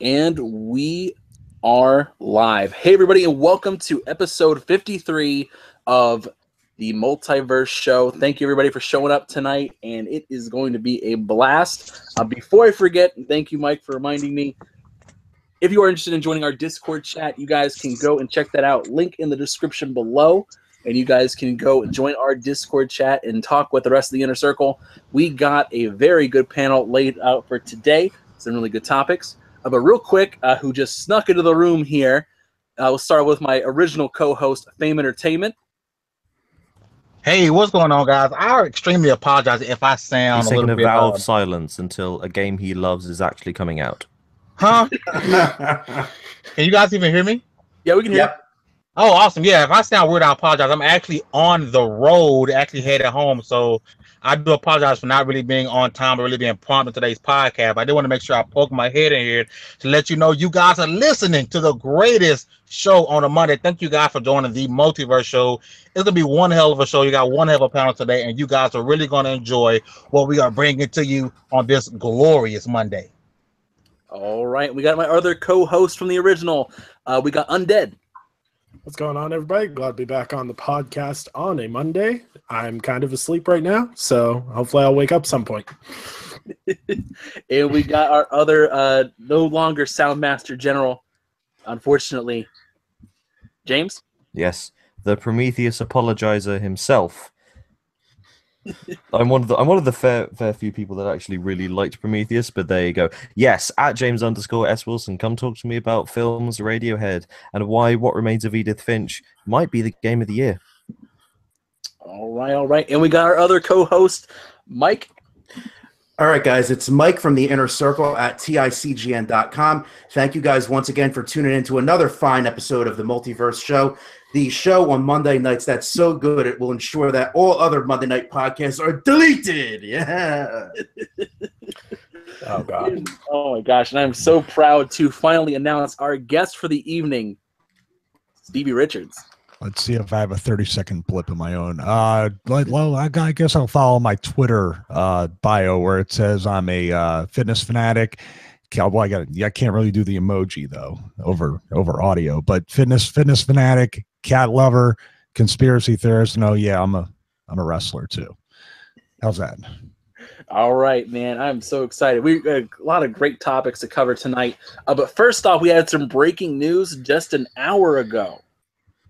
And we are live. Hey, everybody, and welcome to episode 53 of the Multiverse Show. Thank you, everybody, for showing up tonight, and it is going to be a blast. Uh, before I forget, thank you, Mike, for reminding me. If you are interested in joining our Discord chat, you guys can go and check that out. Link in the description below and you guys can go join our Discord chat and talk with the rest of the inner circle. We got a very good panel laid out for today. Some really good topics. Uh, but real quick, uh, who just snuck into the room here? Uh, we'll start with my original co-host, Fame Entertainment. Hey, what's going on, guys? I extremely apologize if I sound He's a taking little a bit. vow uh, of silence until a game he loves is actually coming out. huh? Can you guys even hear me? Yeah, we can hear. Yep. Oh, awesome. Yeah, if I sound weird, I apologize. I'm actually on the road, actually headed home. So I do apologize for not really being on time or really being prompt in today's podcast. I did want to make sure I poke my head in here to let you know you guys are listening to the greatest show on a Monday. Thank you guys for joining the Multiverse Show. It's gonna be one hell of a show. You got one hell of a panel today, and you guys are really gonna enjoy what we are bringing to you on this glorious Monday. All right, we got my other co-host from the original. Uh, we got Undead. What's going on, everybody? Glad to be back on the podcast on a Monday. I'm kind of asleep right now, so hopefully I'll wake up some point. and we got our other uh, no longer Soundmaster General, unfortunately, James. Yes, the Prometheus apologizer himself. I'm one of the I'm one of the fair fair few people that actually really liked Prometheus, but there you go. Yes, at James underscore S Wilson, come talk to me about films, Radiohead, and why What Remains of Edith Finch might be the game of the year. All right, all right, and we got our other co-host, Mike. All right, guys, it's Mike from the Inner Circle at TICGN.com. Thank you guys once again for tuning in to another fine episode of the Multiverse Show. The show on Monday nights that's so good it will ensure that all other Monday night podcasts are deleted. Yeah. Oh God! Oh my gosh, and I'm so proud to finally announce our guest for the evening, Stevie Richards. Let's see if I have a 30 second blip of my own. Uh, well, I, I guess I'll follow my Twitter uh, bio where it says I'm a uh, fitness fanatic. Cowboy, I got. I can't really do the emoji though over over audio, but fitness fitness fanatic, cat lover, conspiracy theorist. No, yeah, I'm a I'm a wrestler too. How's that? All right, man, I'm so excited. We got a lot of great topics to cover tonight. Uh, but first off, we had some breaking news just an hour ago.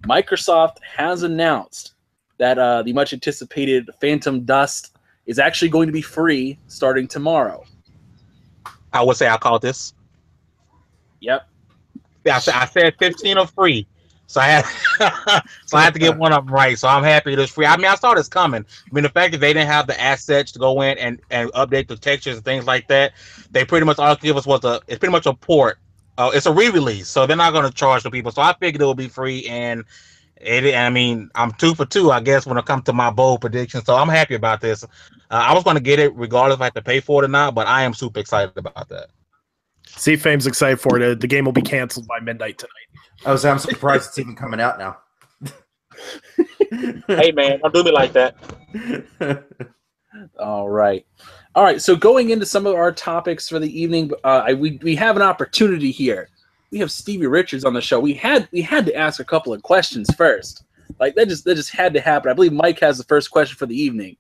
Microsoft has announced that uh, the much anticipated Phantom Dust is actually going to be free starting tomorrow. I would say I call this. Yep. Yeah, I said, I said 15 are free. So I had so I had to get one of them right. So I'm happy it is free. I mean, I saw this coming. I mean, the fact that they didn't have the assets to go in and, and update the textures and things like that, they pretty much all they give us was a it's pretty much a port. Uh, it's a re-release, so they're not going to charge the people. So I figured it would be free, and it. I mean, I'm two for two, I guess, when it comes to my bold prediction. So I'm happy about this. Uh, I was going to get it regardless if I had to pay for it or not, but I am super excited about that. See, Fame's excited for it. The game will be canceled by midnight tonight. I was I'm surprised it's even coming out now. hey man, don't do me like that. All right. All right. So going into some of our topics for the evening, uh, I, we we have an opportunity here. We have Stevie Richards on the show. We had we had to ask a couple of questions first. Like that just that just had to happen. I believe Mike has the first question for the evening.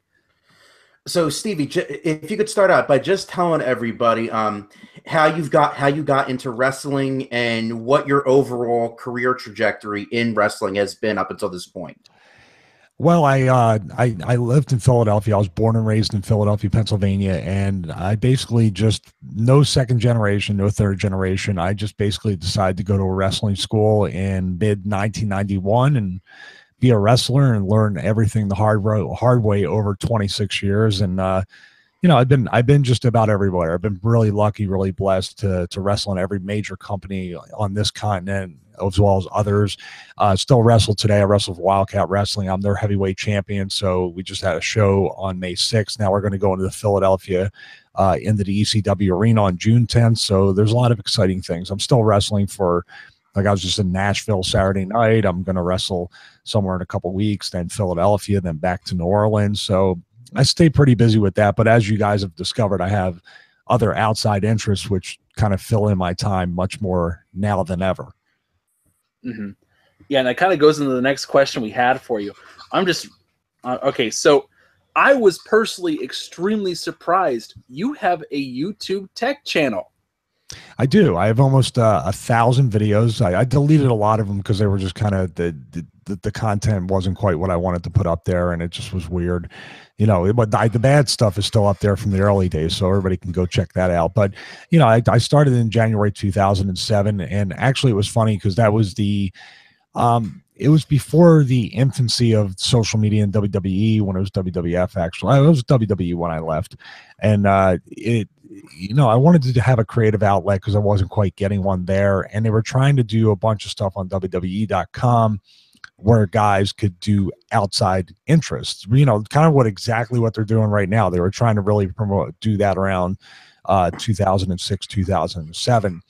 So, Stevie, if you could start out by just telling everybody um, how you've got how you got into wrestling and what your overall career trajectory in wrestling has been up until this point. Well, I, uh, I I lived in Philadelphia. I was born and raised in Philadelphia, Pennsylvania, and I basically just no second generation, no third generation. I just basically decided to go to a wrestling school in mid 1991 and be a wrestler and learn everything the hard hard way over 26 years. And uh, you know, I've been I've been just about everywhere. I've been really lucky, really blessed to to wrestle in every major company on this continent as well as others. Uh, still wrestle today. I wrestle for Wildcat Wrestling. I'm their heavyweight champion. So we just had a show on May 6th. Now we're going to go into the Philadelphia uh, into the ECW arena on June 10th. So there's a lot of exciting things. I'm still wrestling for. Like I was just in Nashville Saturday night. I'm going to wrestle somewhere in a couple weeks, then Philadelphia, then back to New Orleans. So I stay pretty busy with that. But as you guys have discovered, I have other outside interests which kind of fill in my time much more now than ever. Hmm Yeah, and that kind of goes into the next question we had for you. I'm just uh, okay. So I was personally extremely surprised. You have a YouTube tech channel. I do. I have almost uh, a thousand videos. I, I deleted a lot of them because they were just kind of the, the the content wasn't quite what I wanted to put up there, and it just was weird. You know, but the, the bad stuff is still up there from the early days, so everybody can go check that out. But you know, I, I started in January 2007, and actually, it was funny because that was the um, it was before the infancy of social media in WWE when it was WWF. Actually, it was WWE when I left, and uh, it you know, I wanted to have a creative outlet because I wasn't quite getting one there. And they were trying to do a bunch of stuff on WWE.com where guys could do outside interests, you know, kind of what exactly what they're doing right now. They were trying to really promote, do that around uh, 2006, 2007.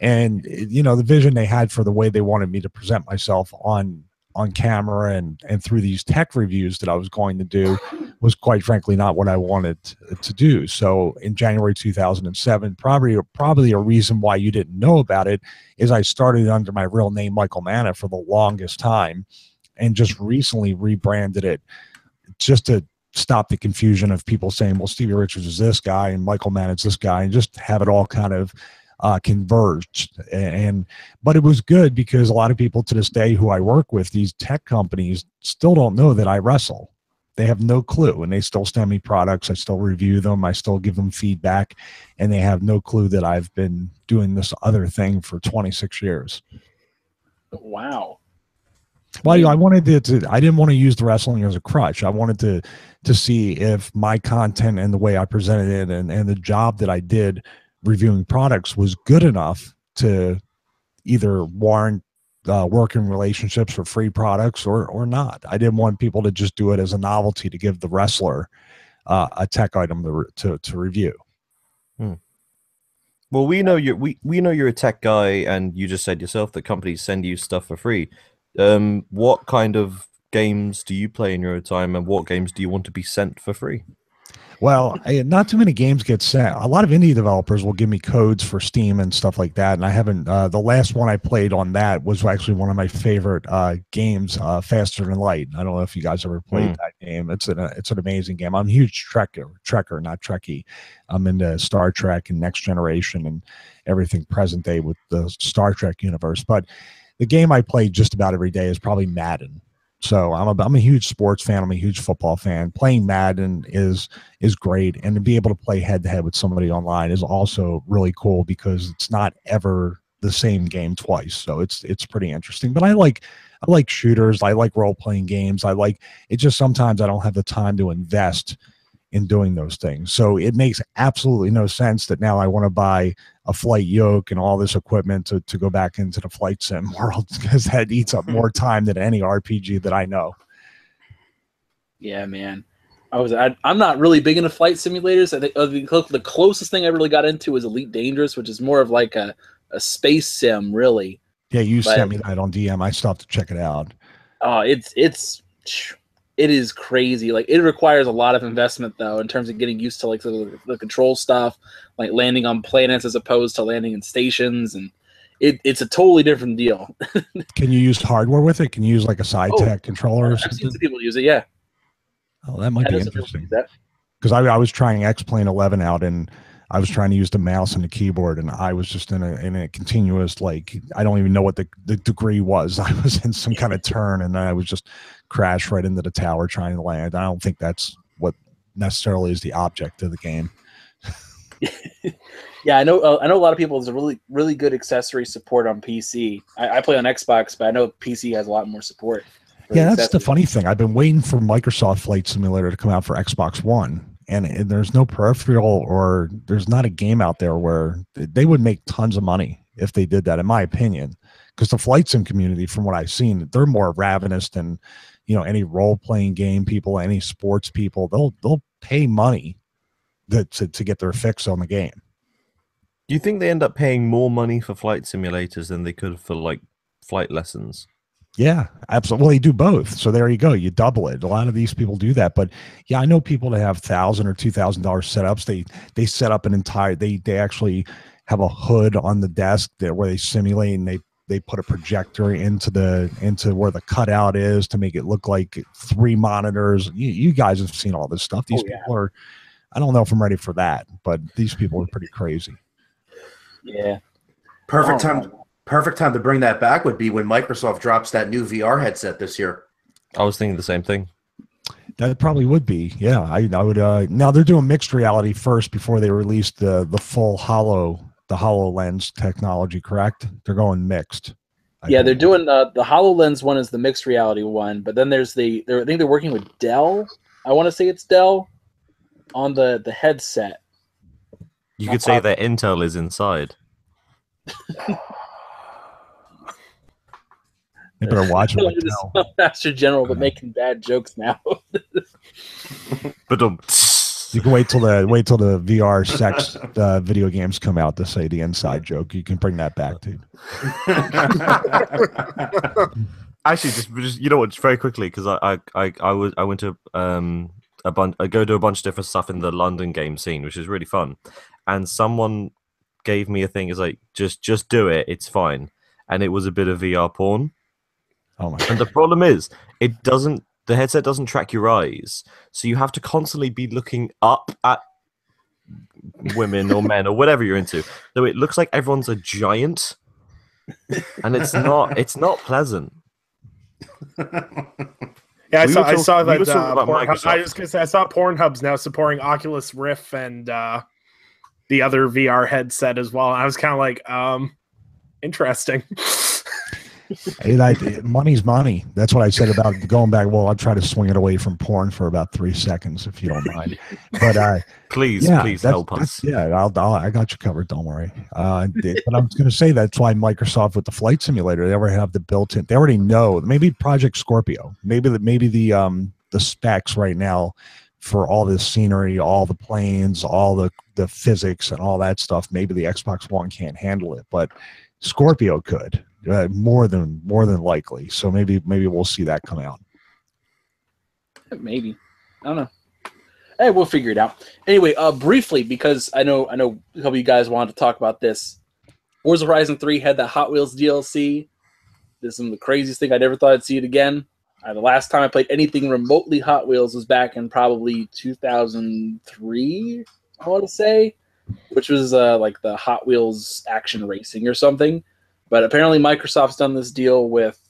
And, you know, the vision they had for the way they wanted me to present myself on on camera and and through these tech reviews that I was going to do was quite frankly not what I wanted to do. So in January 2007, probably probably a reason why you didn't know about it is I started under my real name Michael Manna for the longest time and just recently rebranded it just to stop the confusion of people saying, well, Stevie Richards is this guy and Michael Manna is this guy and just have it all kind of uh, converged. And but it was good because a lot of people to this day who I work with, these tech companies, still don't know that I wrestle. They have no clue, and they still send me products. I still review them. I still give them feedback, and they have no clue that I've been doing this other thing for 26 years. Wow. Well, I wanted to, to, I didn't want to use the wrestling as a crutch. I wanted to to see if my content and the way I presented it and, and the job that I did reviewing products was good enough to either warrant uh, working relationships for free products or or not. I didn't want people to just do it as a novelty to give the wrestler uh, a tech item to, to, to review. Hmm. Well, we know you're we, we know you're a tech guy, and you just said yourself that companies send you stuff for free. Um, what kind of games do you play in your time, and what games do you want to be sent for free? Well, not too many games get sent. A lot of indie developers will give me codes for Steam and stuff like that, and I haven't. Uh, the last one I played on that was actually one of my favorite uh, games, uh, Faster Than Light. I don't know if you guys ever played mm. that game. It's an it's an amazing game. I'm a huge Trekker, Trekker, not Trekkie. I'm into Star Trek and Next Generation and everything present day with the Star Trek universe. But the game I play just about every day is probably Madden. So I'm a I'm a huge sports fan. I'm a huge football fan. Playing Madden is is great, and to be able to play head to head with somebody online is also really cool because it's not ever the same game twice. So it's it's pretty interesting. But I like I like shooters. I like role playing games. I like it. Just sometimes I don't have the time to invest in doing those things. So it makes absolutely no sense that now I want to buy a flight yoke and all this equipment to, to go back into the flight sim world because that eats up more time than any RPG that I know. Yeah, man. I was I, am not really big into flight simulators. I think uh, the, the closest thing I really got into was Elite Dangerous, which is more of like a, a space sim, really. Yeah, you but, sent me that on DM. I have to check it out. Oh, it's it's it is crazy. Like it requires a lot of investment though, in terms of getting used to like the, the control stuff, like landing on planets as opposed to landing in stations, and it, it's a totally different deal. Can you use hardware with it? Can you use like a side oh, tech controller? Or I've something? seen people use it. Yeah. Oh, that might be interesting. Because I, I was trying X Plane 11 out and I was trying to use the mouse and the keyboard, and I was just in a in a continuous like I don't even know what the, the degree was. I was in some kind of turn, and I was just crashed right into the tower trying to land. I don't think that's what necessarily is the object of the game. yeah, I know. Uh, I know a lot of people. There's a really, really good accessory support on PC. I, I, play on Xbox, but I know PC has a lot more support. Yeah, that's the funny thing. I've been waiting for Microsoft Flight Simulator to come out for Xbox One, and, there's no peripheral or there's not a game out there where they would make tons of money if they did that, in my opinion. Because the flight sim community, from what I've seen, they're more ravenous than you know any role playing game people, any sports people. They'll they'll pay money to, to, to get their fix on the game. Do you think they end up paying more money for flight simulators than they could for like flight lessons? Yeah, absolutely. Well, they do both. So there you go. You double it. A lot of these people do that. But yeah, I know people that have thousand or two thousand dollar setups. They they set up an entire. They they actually have a hood on the desk that where they simulate and they they put a projector into the into where the cutout is to make it look like three monitors. You, you guys have seen all this stuff. These Oh, yeah. people are. I don't know if I'm ready for that, but these people are pretty crazy. Yeah. Perfect Oh, time. Perfect time to bring that back would be when Microsoft drops that new VR headset this year. I was thinking the same thing. That probably would be. Yeah, I, I would. Uh, now they're doing mixed reality first before they release the the full Hollow the Hololens technology. Correct? They're going mixed. I Yeah, they're believe. doing uh, the Hololens one is the mixed reality one, but then there's the they're, I think they're working with Dell. I want to say it's Dell on the the headset. You Not could say that Intel is inside. They better watch I feel like now. Master General, but making bad jokes now. But You can wait till the wait till the VR sex uh, video games come out to say the inside joke. You can bring that back, dude. actually, just, just you know what? Just very quickly, because I, I I I was I went to um a bunch. I go to a bunch of different stuff in the London game scene, which is really fun. And someone gave me a thing. Is like just just do it. It's fine. And it was a bit of VR porn. Oh my! And the problem is, it doesn't. The headset doesn't track your eyes, so you have to constantly be looking up at women or men or whatever you're into. So it looks like everyone's a giant, and it's not. It's not pleasant. Yeah, I We saw. were I saw we that. were Uh, Pornhub, I Microsoft. was gonna say I saw Pornhub's now supporting Oculus Rift and uh, the other VR headset as well. I was kind of like, um, interesting. I, money's money. That's what I said about going back. Well, I'll try to swing it away from porn for about three seconds if you don't mind. But uh, Please, yeah, please help us. Yeah, I'll, I'll, I got you covered. Don't worry. Uh, but I was going to say that's why Microsoft with the flight simulator they already have the built-in. They already know. Maybe Project Scorpio. Maybe the maybe the um the specs right now for all this scenery, all the planes, all the the physics and all that stuff. Maybe the Xbox One can't handle it, but Scorpio could. Uh, more than more than likely. So maybe maybe we'll see that come out. Maybe. I don't know. Hey, we'll figure it out. Anyway, uh briefly, because I know I know a couple of you guys wanted to talk about this. Forza Horizon 3 had that Hot Wheels DLC. This is the craziest thing I never thought I'd see it again. Uh, the last time I played anything remotely Hot Wheels was back in probably 2003, I want to say, which was uh, like the Hot Wheels action racing or something. But apparently, Microsoft's done this deal with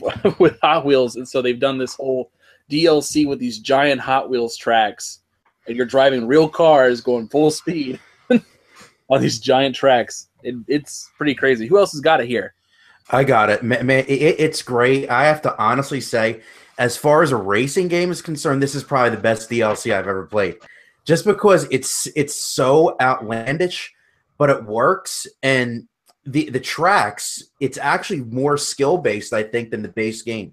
with Hot Wheels, and so they've done this whole DLC with these giant Hot Wheels tracks, and you're driving real cars going full speed on these giant tracks. It, it's pretty crazy. Who else has got it here? I got it, man. man it, it's great. I have to honestly say, as far as a racing game is concerned, this is probably the best DLC I've ever played. Just because it's it's so outlandish, but it works, and the the tracks. It's actually more skill based, I think, than the base game,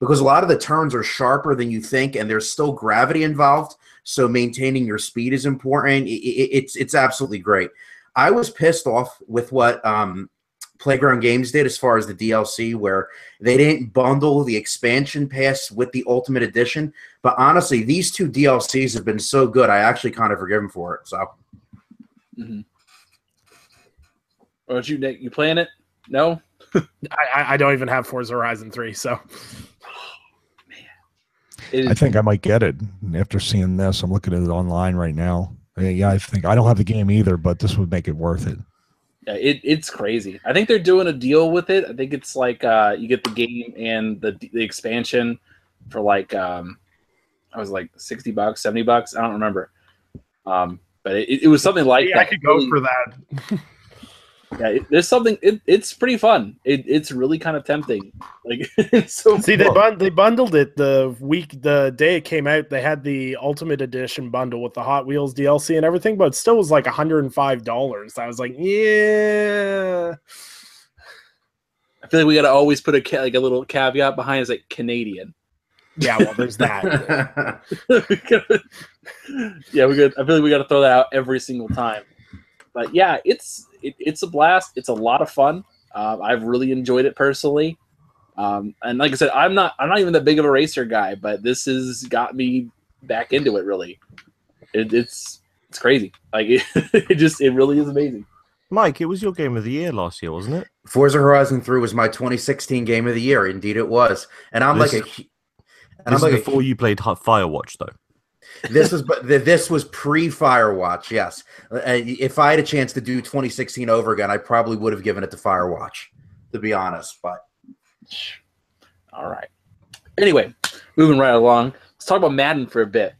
because a lot of the turns are sharper than you think, and there's still gravity involved. So maintaining your speed is important. It- it- it's it's absolutely great. I was pissed off with what um, Playground Games did as far as the DLC, where they didn't bundle the expansion pass with the Ultimate Edition. But honestly, these two DLCs have been so good, I actually kind of forgive them for it. So Mm-hmm. Or you Nick? You playing it? No. I, I- I don't even have Forza Horizon 3, so It is, I think I might get it after seeing this. I'm looking at it online right now. Yeah, Yeah, I think I don't have the game either, but this would make it worth it. yeah, it, it's crazy. I think they're doing a deal with it. I think it's like uh, you get the game and the the expansion for like um, I was like sixty bucks, seventy bucks. I don't remember. Um, but it, it was something like yeah, I could go Really- for that. Yeah, it, there's something. It, it's pretty fun. It, it's really kind of tempting. Like it's so. See, they fun. bun- they bundled it the week the day it came out. They had the Ultimate Edition bundle with the Hot Wheels DLC and everything, but it still was like hundred and five dollars. I was like, yeah. I feel like we got to always put a ca- like a little caveat behind. It's like Canadian. Yeah, well, there's that. Yeah, we got. I feel like we got to throw that out every single time. But yeah, it's it, it's a blast. It's a lot of fun. Uh, I've really enjoyed it personally. Um, and like I said, I'm not I'm not even that big of a racer guy, but this has got me back into it. Really, it, it's it's crazy. Like it, it just it really is amazing. Mike, it was your game of the year last year, wasn't it? Forza Horizon 3 was my 2016 game of the year. Indeed, it was. And I'm This like a. And This I'm is like a before you played Hi- Firewatch, though. This was but this was pre Firewatch. Yes, Uh, if I had a chance to do 2016 over again, I probably would have given it to Firewatch, to be honest. But All right. Anyway, moving right along. Let's talk about Madden for a bit.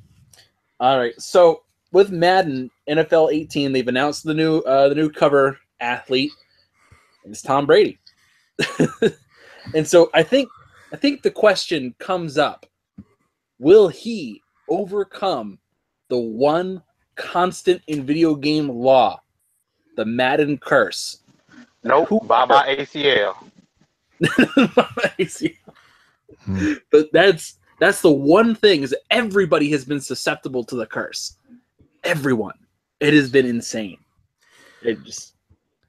All right. So with Madden NFL 18, they've announced the new uh, the new cover athlete, and it's Tom Brady. and so I think I think the question comes up: Will he overcome the one constant in video game law, the Madden curse? Nope. Who- Bye bye ACL. Hmm. but that's that's the one thing is everybody has been susceptible to the curse. Everyone. It has been insane. It just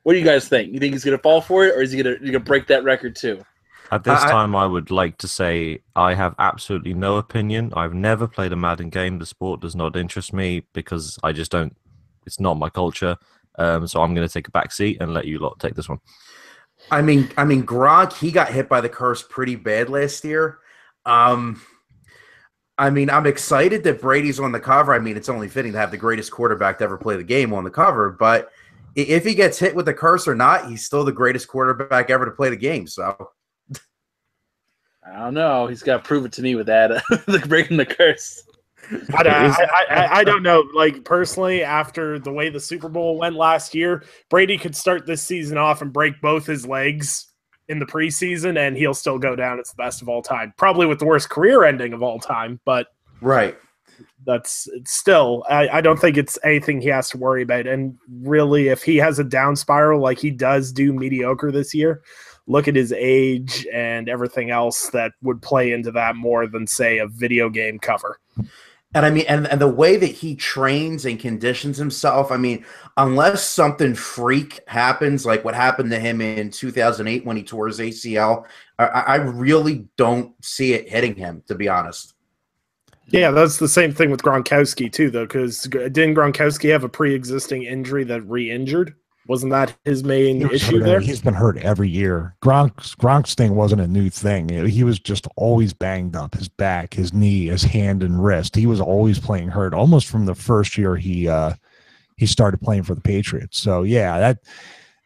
what do you guys think? You think he's gonna fall for it or is he gonna you gonna break that record too? At this I- time, I would like to say I have absolutely no opinion. I've never played a Madden game. The sport does not interest me because I just don't. It's not my culture. Um, so I'm going to take a back seat and let you lot take this one. I mean, I mean, Gronk he got hit by the curse pretty bad last year. Um, I mean, I'm excited that Brady's on the cover. I mean, it's only fitting to have the greatest quarterback to ever play the game on the cover. But if he gets hit with the curse or not, he's still the greatest quarterback ever to play the game. So I don't know. He's gotta prove it to me with that the breaking the curse. Uh, I, I, I, I don't know. Like personally, after the way the Super Bowl went last year, Brady could start this season off and break both his legs in the preseason, and he'll still go down as the best of all time. Probably with the worst career ending of all time, but right, that's it's still. I, I don't think it's anything he has to worry about. And really, if he has a down spiral like he does do mediocre this year, look at his age and everything else that would play into that more than say a video game cover. and I mean, and and the way that he trains and conditions himself. I mean, unless something freak happens, like what happened to him in 2008 when he tore his ACL, I, I really don't see it hitting him. To be honest. Yeah, that's the same thing with Gronkowski too, though, because didn't Gronkowski have a pre-existing injury that re-injured? Wasn't that his main He issue hurt- there? He's been hurt every year. Gronk's Gronk's thing wasn't a new thing. He was just always banged up. His back, his knee, his hand and wrist. He was always playing hurt, almost from the first year he uh he started playing for the Patriots. So yeah, that.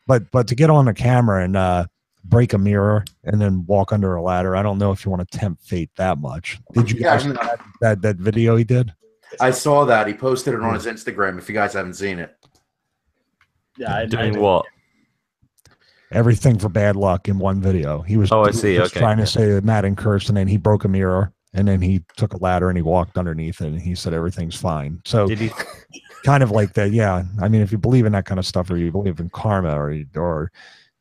But but to get on the camera and uh break a mirror and then walk under a ladder, I don't know if you want to tempt fate that much. Did you Yeah, guys see that, that that video he did? I saw that he posted it on his Instagram. If you guys haven't seen it, Yeah, I, Doing I, what? everything for bad luck in one video. He was Oh, I see. just Okay. trying to say that Madden cursed, and then he broke a mirror, and then he took a ladder and he walked underneath it, and he said everything's fine. So Did he? kind of like that. Yeah, I mean, if you believe in that kind of stuff, or you believe in karma, or or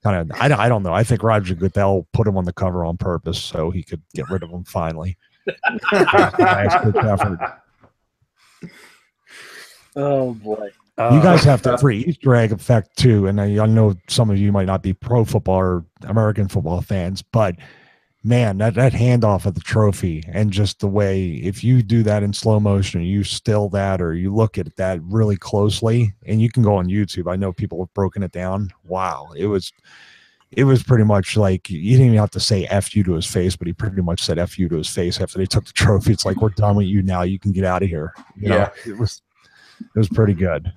kind of, I, don't- I don't know. I think Roger Goodell put him on the cover on purpose so he could get rid of him finally. Nice, good effort. oh boy. Uh, you guys have the free Easter egg effect too, and I, I know some of you might not be pro football or American football fans, but man, that that handoff of the trophy and just the way if you do that in slow motion, you still that, or you look at that really closely, and you can go on YouTube. I know people have broken it down. Wow, it was. It was pretty much like you didn't even have to say "f you" to his face, but he pretty much said "f you" to his face after they took the trophy. It's like we're done with you now. You can get out of here. You know, Yeah. it was it was pretty good.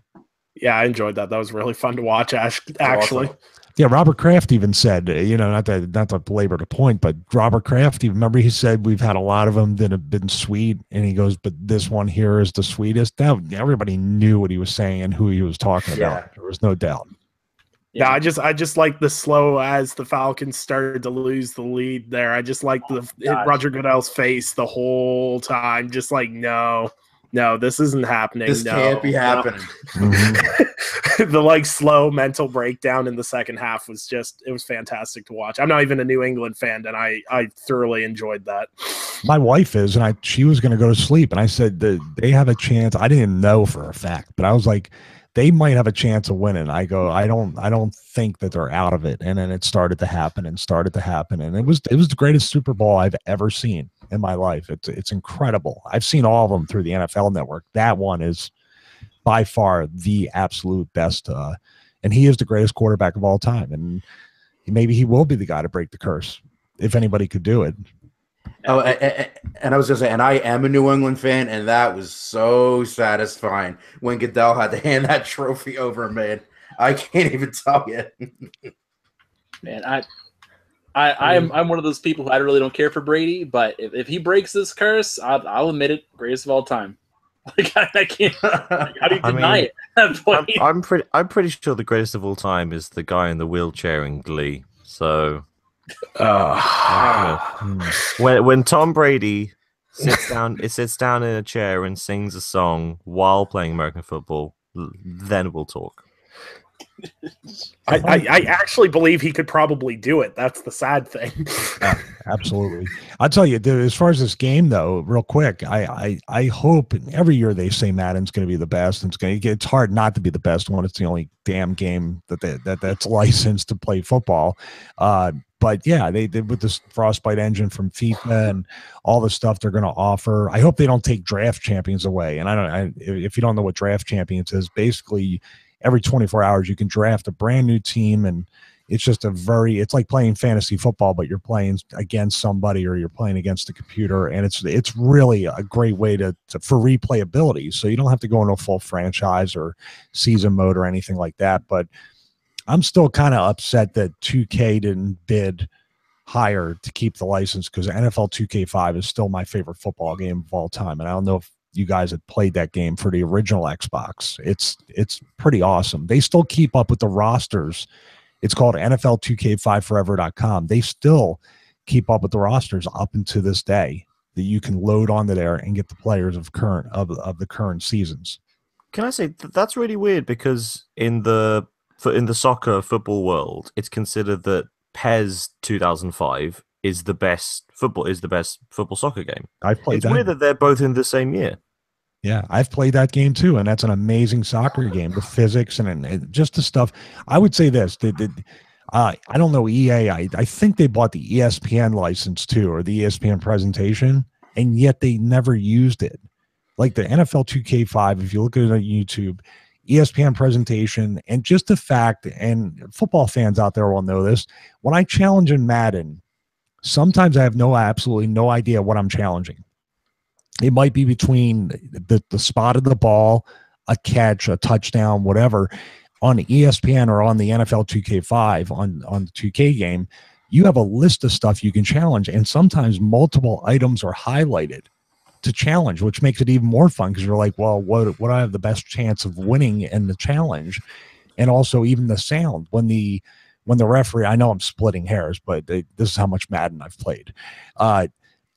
Yeah, I enjoyed that. That was really fun to watch. Actually, Awesome. Yeah, Robert Kraft even said, uh, you know, not to not to belabor the point, but Robert Kraft, you remember he said we've had a lot of them that have been sweet, and he goes, but this one here is the sweetest. That everybody knew what he was saying and who he was talking Yeah. about. There was no doubt. yeah, I just I just like the slow as the Falcons started to lose the lead there. I just like the gosh. Roger Goodell's face the whole time, just like no, no, this isn't happening. this no, can't be no." happening. the like slow mental breakdown in the second half was just it was fantastic to watch. I'm not even a New England fan, and I I thoroughly enjoyed that. My wife is, and I she was going to go to sleep, and I said that they have a chance. I didn't know for a fact, but I was like, they might have a chance of winning. I go, I don't, I don't think that they're out of it. And then it started to happen and started to happen, and it was it was the greatest Super Bowl I've ever seen in my life. It's it's incredible. I've seen all of them through the NFL Network. That one is by far the absolute best. Uh, and he is the greatest quarterback of all time. And maybe he will be the guy to break the curse if anybody could do it. Oh, and I was gonna say, and I am a New England fan, and that was so satisfying when Goodell had to hand that trophy over. Man, I can't even tell you. Man, I, I, I'm, I'm one of those people who I really don't care for Brady, but if, if he breaks this curse, I'll, I'll admit it, greatest of all time. Like I, I can't, how do you I deny mean, it? I'm. I'm pretty. I'm pretty sure the greatest of all time is the guy in the wheelchair in Glee. So Uh, when when Tom Brady sits down, it sits down in a chair and sings a song while playing American football, then we'll talk. I, I, I actually believe he could probably do it. That's the sad thing. Absolutely. I'll tell you, dude, as far as this game though, real quick, I I, I hope every year they say Madden's going to be the best. And it's going to it's hard not to be the best one. It's the only damn game that they, that that's licensed to play football. Uh, but yeah, they did with this Frostbite engine from FIFA and all the stuff they're going to offer. I hope they don't take draft champions away. And I don't, I, if you don't know what draft champions is, basically every 24 hours you can draft a brand new team and it's just a very it's like playing fantasy football but you're playing against somebody or you're playing against the computer and it's it's really a great way to, to for replayability. So you don't have to go into a full franchise or season mode or anything like that but i'm still kind of upset that 2k didn't bid higher to keep the license because nfl 2k5 is still my favorite football game of all time and i don't know if you guys had played that game for the original xbox it's it's pretty awesome they still keep up with the rosters it's called NFL 2K5forever.com. They still keep up with the rosters up into this day that you can load onto there and get the players of current of, of the current seasons. Can I say th- that's really weird because in the for in the soccer football world, it's considered that PES 2005 is the best football is the best football soccer game. I've played it's that. weird that they're both in the same year. Yeah, I've played that game too, and that's an amazing soccer game. The physics and, and just the stuff. I would say this: that that, uh, I don't know EA. I, I think they bought the ESPN license too, or the ESPN presentation, and yet they never used it. Like the NFL 2K5, if you look at it on YouTube, ESPN presentation, and just the fact, and football fans out there will know this. When I challenge in Madden, sometimes I have no absolutely no idea what I'm challenging it might be between the, the spot of the ball, a catch, a touchdown, whatever. On ESPN or on the NFL 2K5 on on the 2K game, you have a list of stuff you can challenge, and sometimes multiple items are highlighted to challenge, which makes it even more fun because you're like, well, what what I have the best chance of winning in the challenge, and also even the sound when the when the referee. I know I'm splitting hairs, but they, this is how much Madden I've played. Uh,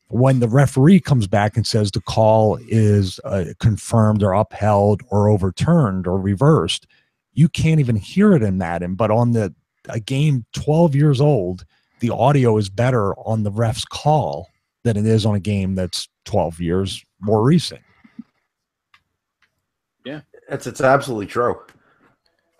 when the referee comes back and says the call is uh, confirmed or upheld or overturned or reversed, you can't even hear it in Madden. But on the a game 12 years old, the audio is better on the ref's call than it is on a game that's 12 years more recent. Yeah, it's it's absolutely true.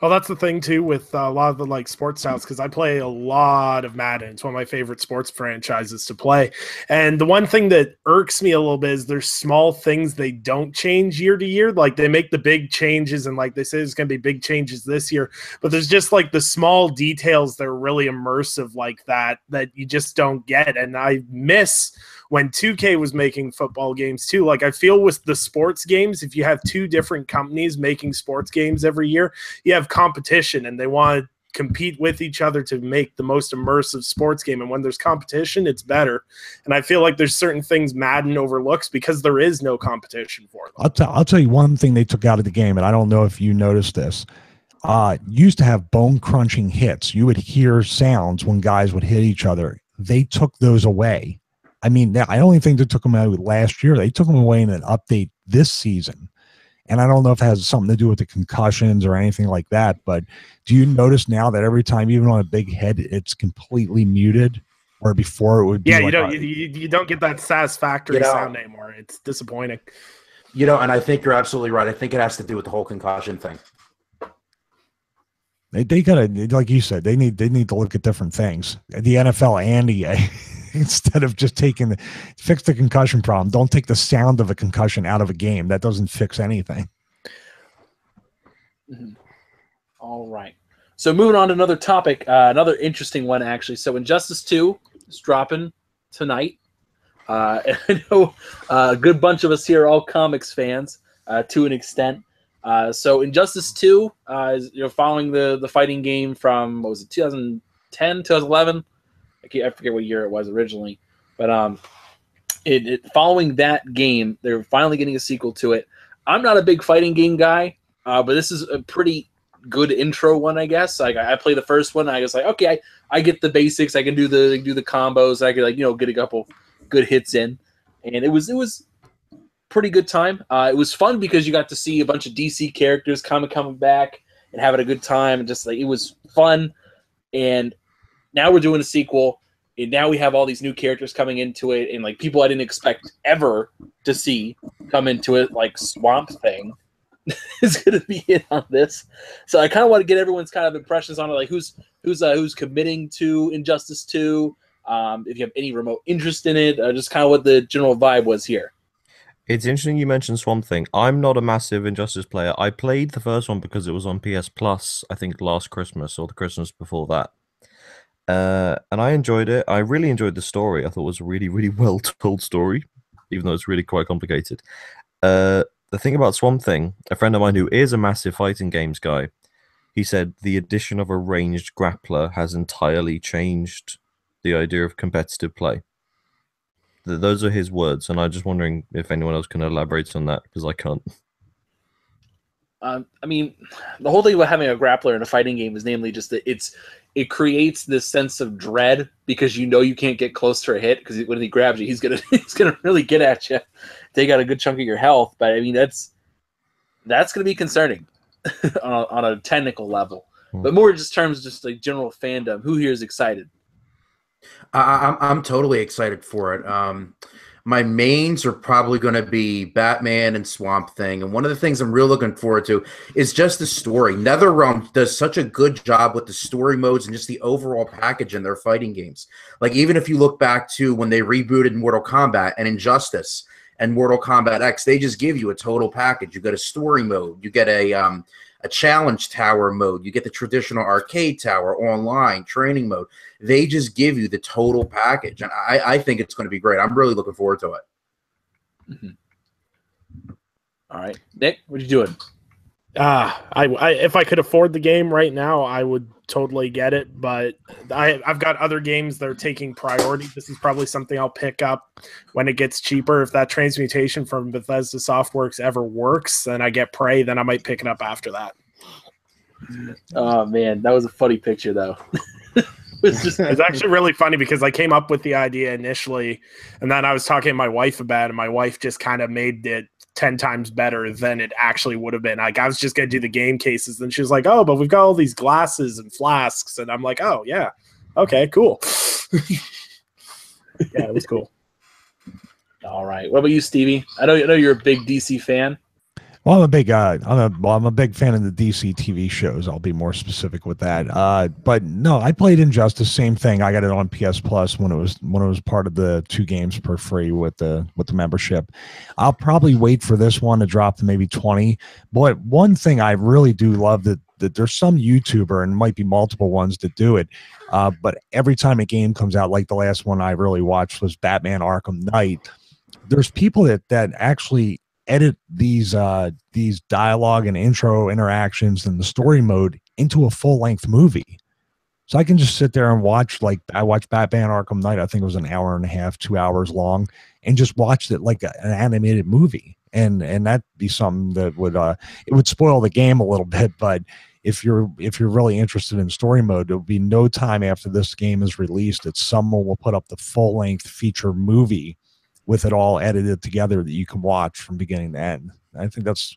Well, that's the thing too with uh, a lot of the like sports styles because I play a lot of Madden. It's one of my favorite sports franchises to play. And the one thing that irks me a little bit is there's small things they don't change year to year. Like they make the big changes and like they say there's going to be big changes this year, but there's just like the small details that are really immersive like that that you just don't get. And I miss when 2K was making football games too. Like I feel with the sports games, if you have two different companies making sports games every year, you have competition and they want to compete with each other to make the most immersive sports game. And when there's competition, it's better. And I feel like there's certain things Madden overlooks because there is no competition for them. I'll, tell I'll tell you one thing they took out of the game, and I don't know if you noticed this. Uh, used to have bone crunching hits. You would hear sounds when guys would hit each other. They took those away. I mean, I only think they took them out last year. They took them away in an update this season. And I don't know if it has something to do with the concussions or anything like that. But do you notice now that every time, even on a big head, it's completely muted? Or before it would be Yeah, like you don't a- you, you you don't get that satisfactory You know- sound anymore. It's disappointing. You know, and I think you're absolutely right. I think it has to do with the whole concussion thing. They, they gotta like you said they need they need to look at different things the NFL and EA instead of just taking the fix the concussion problem don't take the sound of a concussion out of a game that doesn't fix anything Mhm. All right. So moving on to another topic, uh, another interesting one actually. So Injustice Two is dropping tonight. Uh, I know uh, a good bunch of us here are all comics fans uh, to an extent. Uh, so Injustice Two uh, is you know following the the fighting game from what was it 2010 2011 I, forget what year it was originally, but um, it, it following that game they're finally getting a sequel to it. I'm not a big fighting game guy, uh, but this is a pretty good intro one, I guess. Like I play the first one, I was like, okay, I, I get the basics. I can do the do the combos. I can like you know get a couple good hits in, and it was it was pretty good time. Uh, it was fun because you got to see a bunch of DC characters coming coming back and having a good time, and just like it was fun. And now we're doing a sequel, and now we have all these new characters coming into it, and like people I didn't expect ever to see come into it, like Swamp Thing is going to be in on this. So I kind of want to get everyone's kind of impressions on it, like who's who's uh, who's committing to Injustice Two. Um, if you have any remote interest in it, uh, just kind of what the general vibe was here. It's interesting you mentioned Swamp Thing. I'm not a massive Injustice player. I played the first one because it was on PS Plus, I think last Christmas or the Christmas before that. Uh, and I enjoyed it. I really enjoyed the story. I thought it was a really, really well told story, even though it's really quite complicated. Uh, the thing about Swamp Thing, a friend of mine who is a massive fighting games guy, he said the addition of a ranged grappler has entirely changed the idea of competitive play. Th- those are his words, and I'm just wondering if anyone else can elaborate on that because I can't. Um, I mean, the whole thing about having a grappler in a fighting game is namely just that it's it creates this sense of dread because you know you can't get close to a hit because when he grabs you, he's gonna he's gonna really get at you, take out a good chunk of your health. But I mean, that's that's gonna be concerning on a, on a technical level. Hmm. But more just terms, of just like general fandom. Who here is excited? I, I'm I'm totally excited for it. Um, my mains are probably going to be Batman and Swamp Thing, and one of the things I'm real looking forward to is just the story. NetherRealm does such a good job with the story modes and just the overall package in their fighting games. Like even if you look back to when they rebooted Mortal Kombat and Injustice and Mortal Kombat X, they just give you a total package. You get a story mode, you get a um, a challenge tower mode, you get the traditional arcade tower, online training mode. They just give you the total package, and I, I think it's going to be great. I'm really looking forward to it. Mm-hmm. All right, Nick, what you doing? Ah, I, I if I could afford the game right now, I would totally get it. But I I've got other games that are taking priority. This is probably something I'll pick up when it gets cheaper. If that transmutation from Bethesda Softworks ever works, and I get Prey, then I might pick it up after that. Oh man, that was a funny picture though. it was just It's actually really funny because I came up with the idea initially, and then I was talking to my wife about it. And my wife just kind of made it ten times better than it actually would have been. Like I was just gonna do the game cases, and she was like, "Oh, but we've got all these glasses and flasks," and I'm like, "Oh yeah, okay, cool." yeah, it was cool. all right. What about you, Stevie? I know I know you're a big DC fan. Well, I'm a big uh, I'm a well, I'm a big fan of the DC TV shows. I'll be more specific with that. Uh, but no, I played Injustice. Same thing. I got it on PS Plus when it was when it was part of the two games per free with the with the membership. I'll probably wait for this one to drop to maybe twenty. But one thing I really do love that that there's some YouTuber and might be multiple ones that do it. Uh, but every time a game comes out, like the last one I really watched was Batman Arkham Knight. There's people that that actually edit these uh these dialogue and intro interactions and the story mode into a full length movie. So I can just sit there and watch like I watched Batman Arkham Knight. I think it was an hour and a half, two hours long, and just watched it like a- an animated movie. And and that'd be something that would uh it would spoil the game a little bit, but if you're if you're really interested in story mode, there'll be no time after this game is released that someone will put up the full length feature movie with it all edited together that you can watch from beginning to end. I think that's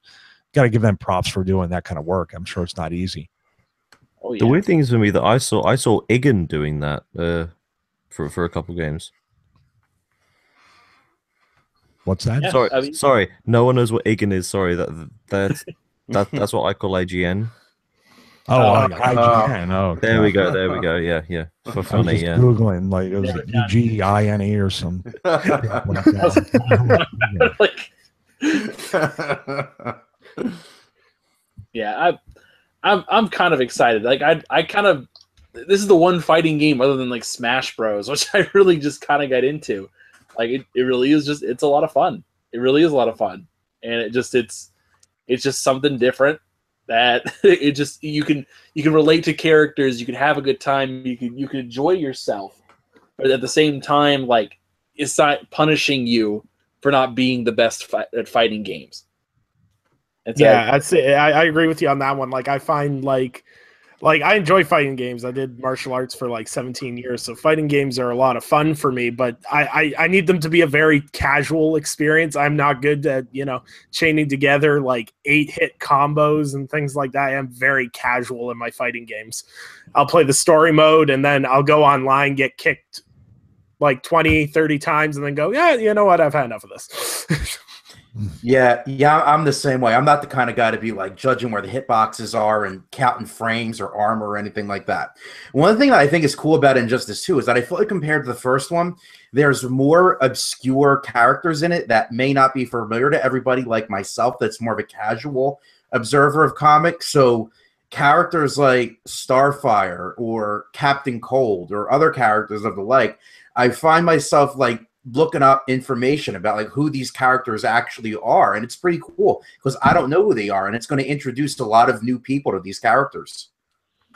got to give them props for doing that kind of work. I'm sure it's not easy. Oh yeah. The weird thing is for me that I saw I saw Igen doing that uh, for for a couple games. What's that? Yeah, sorry, I mean- sorry, no one knows what Igen is. Sorry, that that's that that's what I call IGN. Oh, Oh, I, I uh, can. Oh, There we go, there we go. Yeah, yeah, for I was funny. just Yeah, googling like it was Yeah. G I N E or something. like, yeah, I I'm I'm kind of excited. Like I I kind of this is the one fighting game other than like Smash Bros, which I really just kind of got into. Like it, it really is just it's a lot of fun. It really is a lot of fun, and it just it's it's just something different that it just you can you can relate to characters. You can have a good time. You can you can enjoy yourself, but at the same time, like it's not punishing you for not being the best fi- at fighting games. Yeah, it. I, I agree with you on that one. Like I find like like I enjoy fighting games. I did martial arts for like 17 years, so fighting games are a lot of fun for me. But I, I, I need them to be a very casual experience. I'm not good at you know chaining together like eight hit combos and things like that. I am very casual in my fighting games. I'll play the story mode and then I'll go online, get kicked like 20, 30 times, and then go, yeah, you know what? I've had enough of this. Yeah, yeah, I'm the same way. I'm not the kind of guy to be like judging where the hitboxes are and counting frames or armor or anything like that. One thing that I think is cool about Injustice 2 is that I feel like compared to the first one, there's more obscure characters in it that may not be familiar to everybody like myself that's more of a casual observer of comics. So characters like Starfire or Captain Cold or other characters of the like, I find myself like looking up information about like who these characters actually are and it's pretty cool because i don't know who they are and it's going to introduce a lot of new people to these characters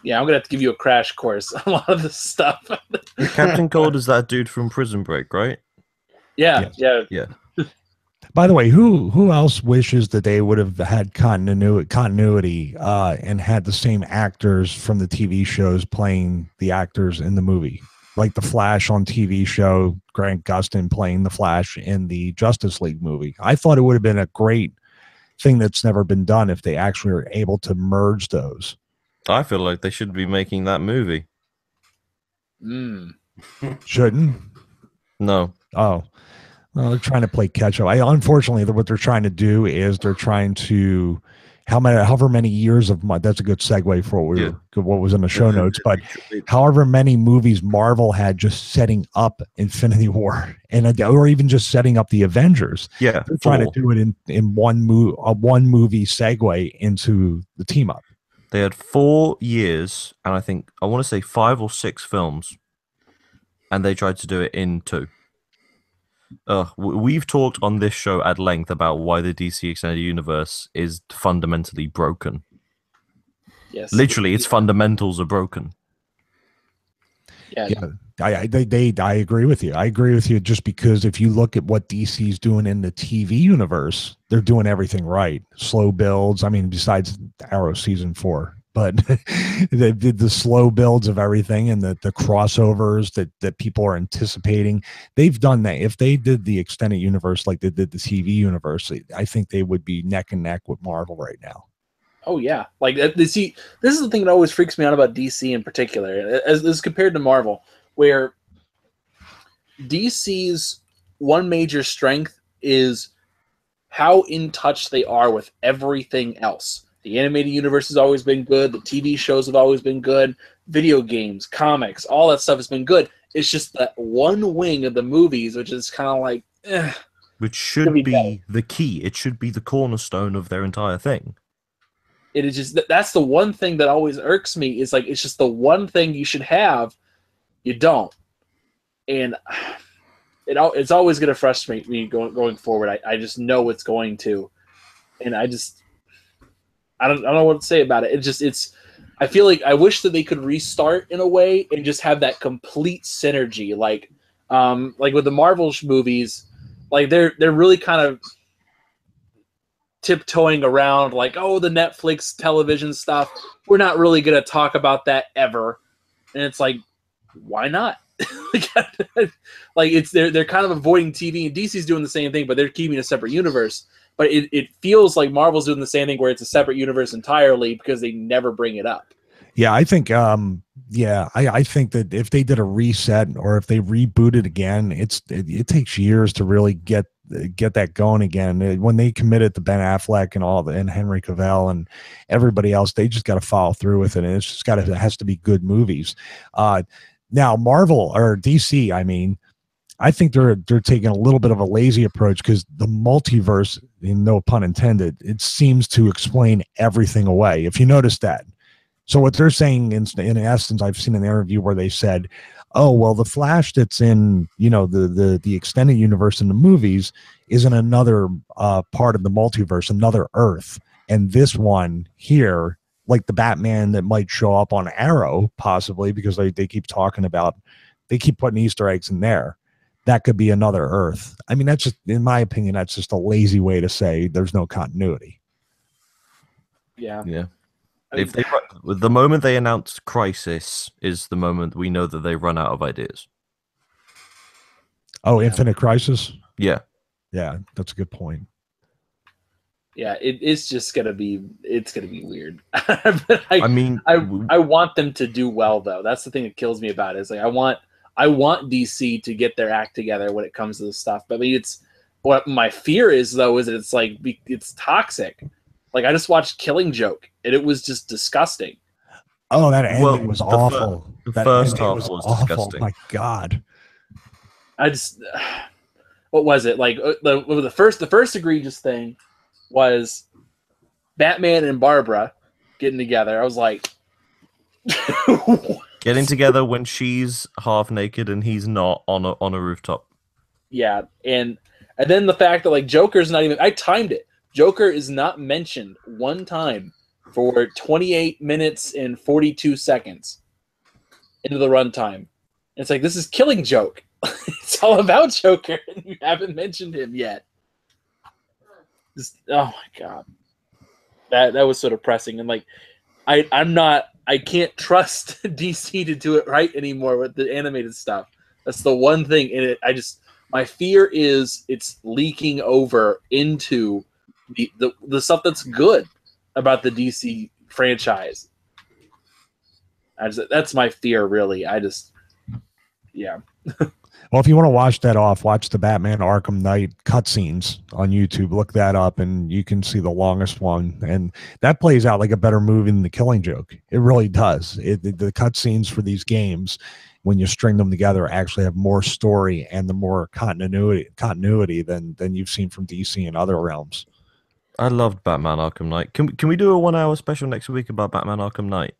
yeah i'm gonna have to give you a crash course on a lot of this stuff Captain Cold is that dude from Prison Break, right? yeah Yes. yeah By the way, who who else wishes that they would have had continuity continuity uh, and had the same actors from the TV shows playing the actors in the movie? Like the Flash on TV show, Grant Gustin playing the Flash in the Justice League movie. I thought it would have been a great thing that's never been done if they actually were able to merge those. I feel like they should be making that movie. Mm. Shouldn't? No, Oh, well, they're trying to play catch up. I unfortunately, what they're trying to do is they're trying to how many, however many years of mo- that's a good segue for what we Yeah. were, what was in the show notes, but however many movies Marvel had just setting up Infinity War and uh, or even just setting up the Avengers, yeah, they're trying to do it in in one move, a one movie segue into the team up. They had four years, and I think I want to say five or six films, and they tried to do it in two. Uh, we've talked on this show at length about why the DC Extended Universe is fundamentally broken. yes Literally, its fundamentals are broken. yeah, Yeah, I, I they, they I agree with you. I agree with you just because if you look at what DC's doing in the TV universe, they're doing everything right. Slow builds. I mean, besides Arrow season four, but they did the slow builds of everything and the the crossovers that that people are anticipating. They've done that. If they did the extended universe like they did the TV universe, I think they would be neck and neck with Marvel right now. Oh yeah, like uh, see, this is the thing that always freaks me out about DC in particular, as, as compared to Marvel, where DC's one major strength is how in touch they are with everything else. The animated universe has always been good. The TV shows have always been good. Video games, comics, all that stuff has been good. It's just that one wing of the movies, which is kind of like, eh. Which should be be the key. It should be the cornerstone of their entire thing. it is just that that's the one thing that always irks me is like it's just the one thing you should have you don't and it it's always going to frustrate me going going forward I, I just know it's going to and i just I don't, I don't know what to say about it. It just it's i feel like i wish that they could restart in a way and just have that complete synergy. Like um like with the marvel movies like they're they're really kind of tiptoeing around like oh the netflix television stuff. We're not really going to talk about that ever. And it's like why not? Like it's they're they're kind of avoiding tv and dc's doing the same thing but they're keeping a separate universe but it, it feels like marvel's doing the same thing where it's a separate universe entirely because they never bring it up Yeah, I think um yeah, I, I think that if they did a reset or if they rebooted again, it's it, it takes years to really get get that going again. Uh, When they committed to Ben Affleck and all the and Henry Cavill and everybody else, they just got to follow through with it. And it's just got to it has to be good movies. Uh now Marvel or DC, I mean, I think they're they're taking a little bit of a lazy approach because the multiverse, no pun intended, it seems to explain everything away. If you notice that, So what they're saying in, in essence, I've seen an interview where they said, "Oh, well, the Flash that's in you know the the the extended universe in the movies is in another uh, part of the multiverse, another Earth, and this one here, like the Batman that might show up on Arrow, possibly because they they keep talking about, they keep putting Easter eggs in there." That could be another Earth. I mean, that's just, in my opinion, that's just a lazy way to say there's no continuity. Yeah. Yeah. If they the moment they announce Crisis is the moment we know that they run out of ideas. Oh, Yeah. Infinite Crisis. Yeah. Yeah, that's a good point. yeah, it, it's just gonna be it's gonna be weird. But I, I mean, I w- I want them to do well though. That's the thing that kills me about it. Is like I want I want DC to get their act together when it comes to this stuff. But I mean, it's what my fear is though is that it's like it's toxic. Like I just watched Killing Joke and it was just disgusting. Oh, that ending Well, was the fir- awful. the first half was disgusting. My God. I just what was it like uh, the the first the first egregious thing was Batman and Barbara getting together. I was like. getting together when she's half naked and he's not on a on a rooftop. Yeah, and and then the fact that like Joker's not even I timed it. Joker is not mentioned one time for 28 minutes and 42 seconds into the runtime. It's like this is killing joke. it's all about Joker and you haven't mentioned him yet. Just, oh my god. That that was so depressing and like I I'm not I can't trust DC to do it right anymore with the animated stuff. That's the one thing in it. I just my fear is it's leaking over into the, the, the stuff that's good about the DC franchise. I just, that's my fear, really. I just, yeah, Well, if you want to watch that off, watch the Batman Arkham Knight cutscenes on YouTube. Look that up, and you can see the longest one. And that plays out like a better movie than The Killing Joke. It really does. It, the, the cutscenes for these games, when you string them together, actually have more story and the more continuity continuity than than you've seen from DC and other realms. I loved Batman Arkham Knight. Can can we do a one hour special next week about Batman Arkham Knight?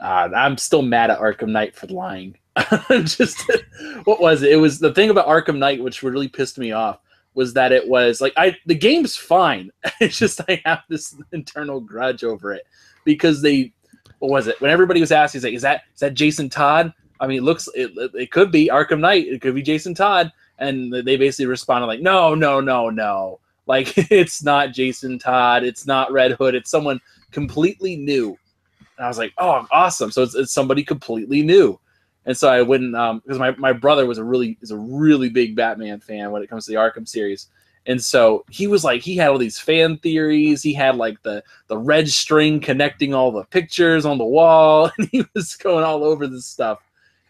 uh, I'm still mad at Arkham Knight for lying. just what was it? It was the thing about Arkham Knight, which really pissed me off, was that it was like I the game's fine. It's just I have this internal grudge over it because they what was it when everybody was asking, like, is that is that Jason Todd? I mean, it looks it, it could be Arkham Knight. It could be Jason Todd, and they basically responded like, no, no, no, no. Like it's not Jason Todd. It's not Red Hood. It's someone completely new. And I was like, oh, awesome. So it's, it's somebody completely new. And so I wouldn't um because my, my brother was a really is a really big Batman fan when it comes to the Arkham series. And so he was like he had all these fan theories. He had like the the red string connecting all the pictures on the wall, and he was going all over this stuff.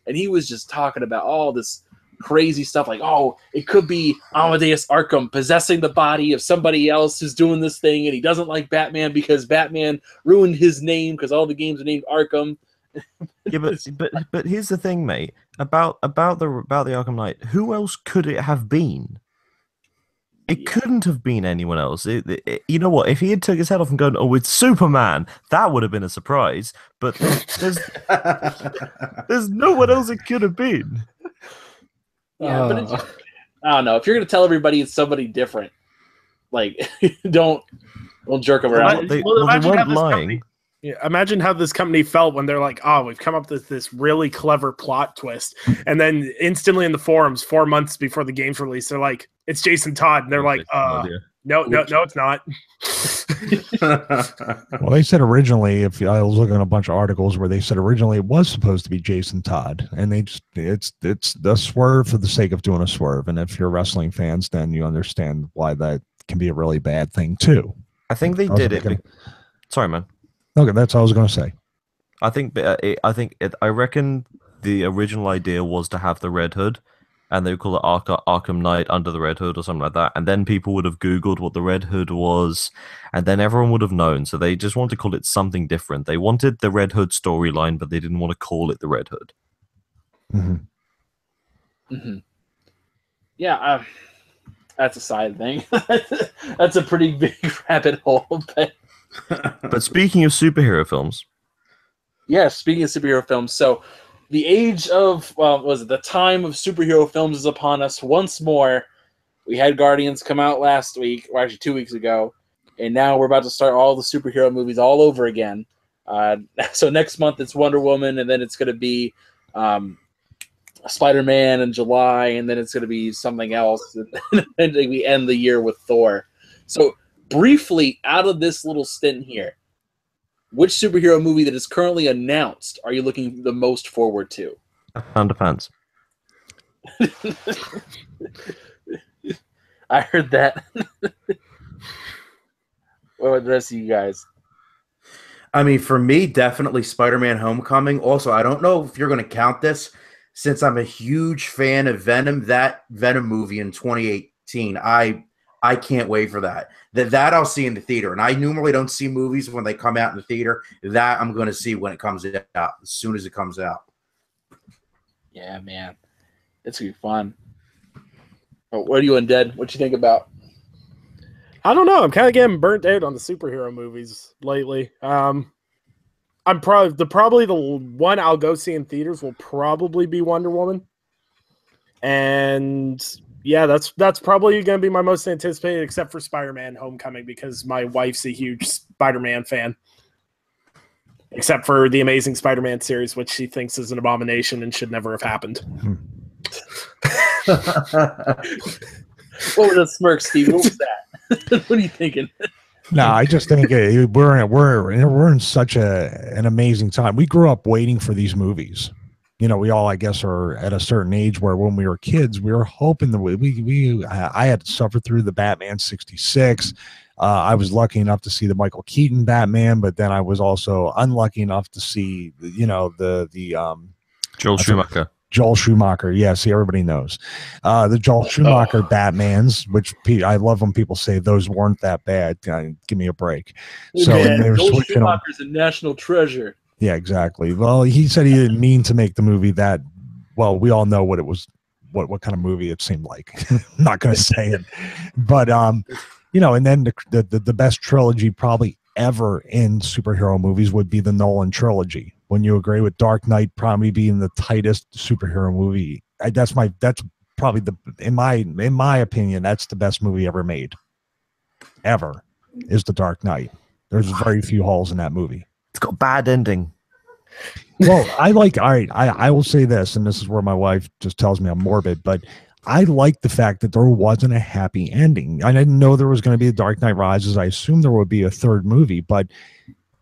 And he was just talking about all this crazy stuff like, oh, it could be Amadeus Arkham possessing the body of somebody else who's doing this thing, and he doesn't like Batman because Batman ruined his name because all the games are named Arkham. Yeah, but but but here's the thing, mate. About about the about the Arkham Knight. Who else could it have been? It Yeah. couldn't have been anyone else. It, it- it- you know what? If he had took his head off and gone, "Oh, it's Superman," that would have been a surprise. But there's there's no one else it could have been. Yeah, but Uh, it's, I don't know. If you're gonna tell everybody it's somebody different, like don't don't jerk them around. They, well, well, they weren't lying. company- Yeah, imagine how this company felt when they're like, "Oh, we've come up with this really clever plot twist," and then instantly in the forums, four months before the game's release, they're like, "It's Jason Todd," and they're like, "Uh, no, no, no, it's not." Well, they said originally, if I was looking at a bunch of articles where they said originally it was supposed to be Jason Todd, and they just it's it's the swerve for the sake of doing a swerve. And if you're wrestling fans, then you understand why that can be a really bad thing too. I think they I did it. thinking- be- Sorry, man. Okay, that's all I was going to say. I think uh, it, I think it, I reckon the original idea was to have the Red Hood, and they would call it Arca- Arkham Knight under the Red Hood or something like that. And then people would have Googled what the Red Hood was, and then everyone would have known. So they just wanted to call it something different. They wanted the Red Hood storyline, but they didn't want to call it the Red Hood. Mhm. hmm Yeah, uh, that's a side thing. that's a pretty big rabbit hole. But But speaking of superhero films, Yeah, speaking of superhero films, so the age of well, was it the time of superhero films is upon us once more. We had Guardians come out last week, or actually two weeks ago, and now we're about to start all the superhero movies all over again. Uh, so next month it's Wonder Woman, and then it's going to be um, Spider Man in July, and then it's going to be something else, and we end the year with Thor. So briefly, out of this little stint here, which superhero movie that is currently announced are you looking the most forward to? Underpants. I heard that. what about the rest of you guys? I mean, for me, definitely Spider-Man: Homecoming. Also, I don't know if you're going to count this, since I'm a huge fan of Venom. That Venom movie in 2018, I I can't wait for that. That that I'll see in the theater. And I normally don't see movies when they come out in the theater. That I'm going to see when it comes out, as soon as it comes out. Yeah, man, it's gonna be fun. Oh, what are you undead? What do you think about? I don't know. I'm kind of getting burnt out on the superhero movies lately. Um, I'm probably the probably the one I'll go see in theaters will probably be Wonder Woman, and yeah, that's that's probably going to be my most anticipated, except for Spider-Man: Homecoming, because my wife's a huge Spider-Man fan. Except for the Amazing Spider-Man series, which she thinks is an abomination and should never have happened. What was that smirk, Steve? What was that? what are you thinking? No, I just think uh, we're in, we're we're in such a an amazing time. We grew up waiting for these movies. You know, we all, I guess, are at a certain age where when we were kids, we were hoping that we we, we I had to suffer through the Batman '66. Uh, I was lucky enough to see the Michael Keaton Batman, but then I was also unlucky enough to see, you know, the the um, Joel Schumacher. Joel Schumacher. Yeah, see, everybody knows uh, the Joel Schumacher Batmans, which I love when people say those weren't that bad. Uh, give me a break. So Man, they were Joel switching on. A national treasure. Yeah, exactly. Well, he said he didn't mean to make the movie that. Well, we all know what it was, what what kind of movie it seemed like. Not going to say it, but um, you know, and then the, the the the best trilogy probably ever in superhero movies would be the Nolan trilogy. When you agree with Dark Knight probably being the tightest superhero movie, I, that's my that's probably the in my in my opinion that's the best movie ever made, ever, is the Dark Knight. There's very few holes in that movie. It's got a bad ending. Well, I like. All right, I I will say this, and this is where my wife just tells me I'm morbid, but I like the fact that there wasn't a happy ending. I didn't know there was going to be a Dark Knight Rises. I assumed there would be a third movie, but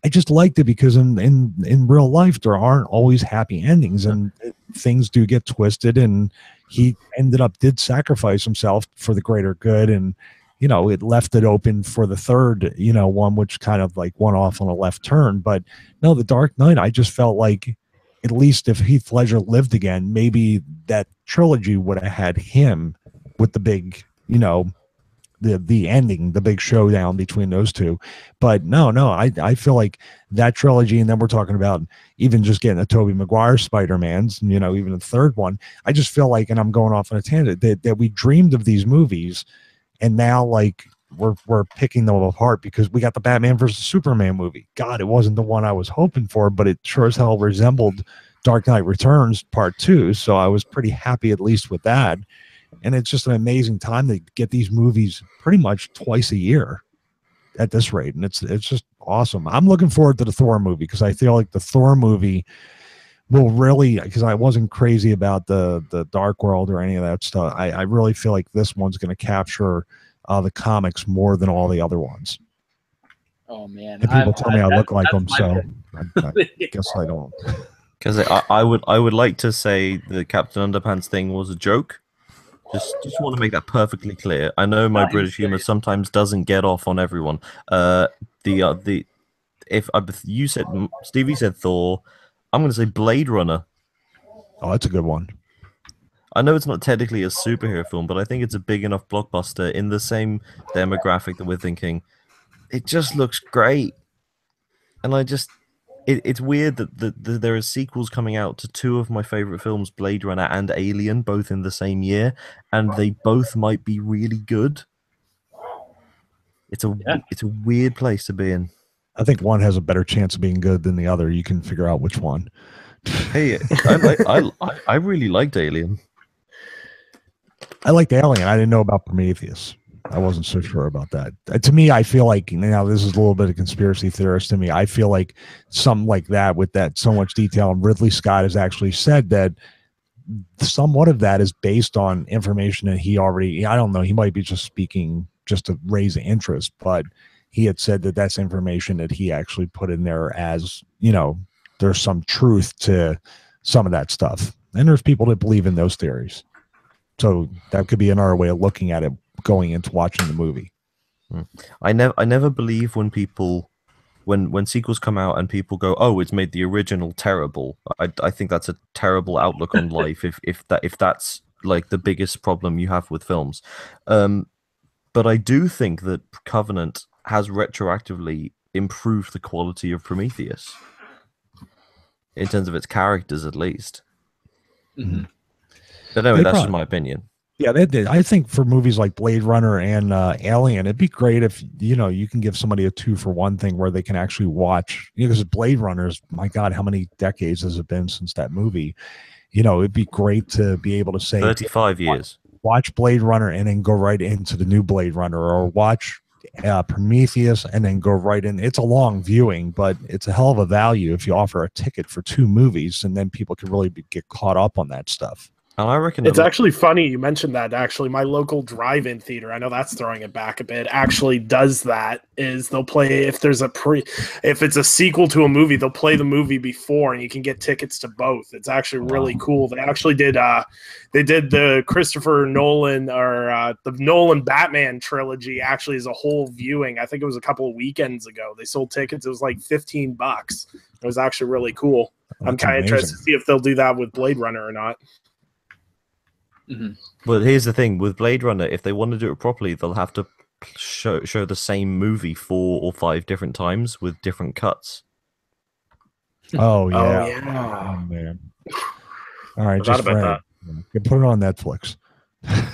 I just liked it because in in in real life there aren't always happy endings, and things do get twisted. And he ended up did sacrifice himself for the greater good, and you know it left it open for the third, you know, one which kind of like went off on a left turn. But no, the Dark Knight, I just felt like at least if Heath Ledger lived again, maybe that trilogy would have had him with the big, you know, the the ending, the big showdown between those two. But no, no, I I feel like that trilogy, and then we're talking about even just getting a Tobey Maguire Spider Man's, you know, even the third one. I just feel like, and I'm going off on a tangent that that we dreamed of these movies, and now like we're we're picking them apart because we got the Batman versus Superman movie. God, it wasn't the one I was hoping for, but it sure as hell resembled Dark Knight Returns Part Two. So I was pretty happy at least with that. And it's just an amazing time to get these movies pretty much twice a year at this rate, and it's it's just awesome. I'm looking forward to the Thor movie because I feel like the Thor movie will really because I wasn't crazy about the the Dark World or any of that stuff. I, I really feel like this one's going to capture uh, the comics more than all the other ones. Oh man, And people I'm- tell me I look like them, so I, I pick. guess I don't. Because I, I would I would like to say the Captain Underpants thing was a joke. Just just want to make that perfectly clear. I know my No, British humor sometimes doesn't get off on everyone. Uh, the uh, the if I, you said Stevie said Thor, I'm going to say Blade Runner. Oh, that's a good one. I know it's not technically a superhero film, but I think it's a big enough blockbuster in the same demographic that we're thinking. It just looks great, and I just it, it's weird that, that, that there are sequels coming out to two of my favorite films, Blade Runner and Alien, both in the same year, and they both might be really good. It's a Yeah. it's a weird place to be in. I think one has a better chance of being good than the other. You can figure out which one. Hey, I, like, I, I really liked Alien. I liked Alien. I didn't know about Prometheus. I wasn't so sure about that. Uh, to me, I feel like now this is a little bit of conspiracy theorist to me. I feel like something like that with that so much detail. And Ridley Scott has actually said that somewhat of that is based on information that he already. I don't know. He might be just speaking just to raise interest, but he had said that that's information that he actually put in there as you know. There's some truth to some of that stuff, and there's people that believe in those theories. So that could be another way of looking at it going into watching the movie. I never I never believe when people when when sequels come out and people go, "Oh, it's made the original terrible." I I think that's a terrible outlook on life if if that if that's like the biggest problem you have with films. Um but I do think that Covenant has retroactively improved the quality of Prometheus in terms of its characters at least. Mhm. But anyway, They that's just my opinion. Yeah, they did. I think for movies like Blade Runner and uh, Alien, it'd be great if you know you can give somebody a two for one thing where they can actually watch. You know, because Blade Runners, my God, how many decades has it been since that movie? You know, it'd be great to be able to say, 35 years. watch Blade Runner and then go right into the new Blade Runner, or watch uh, Prometheus and then go right in. It's a long viewing, but it's a hell of a value if you offer a ticket for two movies, and then people can really be, get caught up on that stuff. And I reckon It's actually funny you mentioned that. Actually, my local drive-in theater, I know that's throwing it back a bit. Actually, does that is they'll play if there's a pre, if it's a sequel to a movie, they'll play the movie before, and you can get tickets to both. It's actually really cool. They actually did, uh, they did the Christopher Nolan or uh, the Nolan Batman trilogy. Actually, as a whole viewing. I think it was a couple of weekends ago. They sold tickets. It was like fifteen bucks. It was actually really cool. I'm kind of interested to see if they'll do that with Blade Runner or not. Mhm. But here's the thing with Blade Runner, if they want to do it properly, they'll have to show show the same movie four or five different times with different cuts. Oh yeah. Oh yeah. Oh, man. All right, Forgot just about Fred. You put it on Netflix.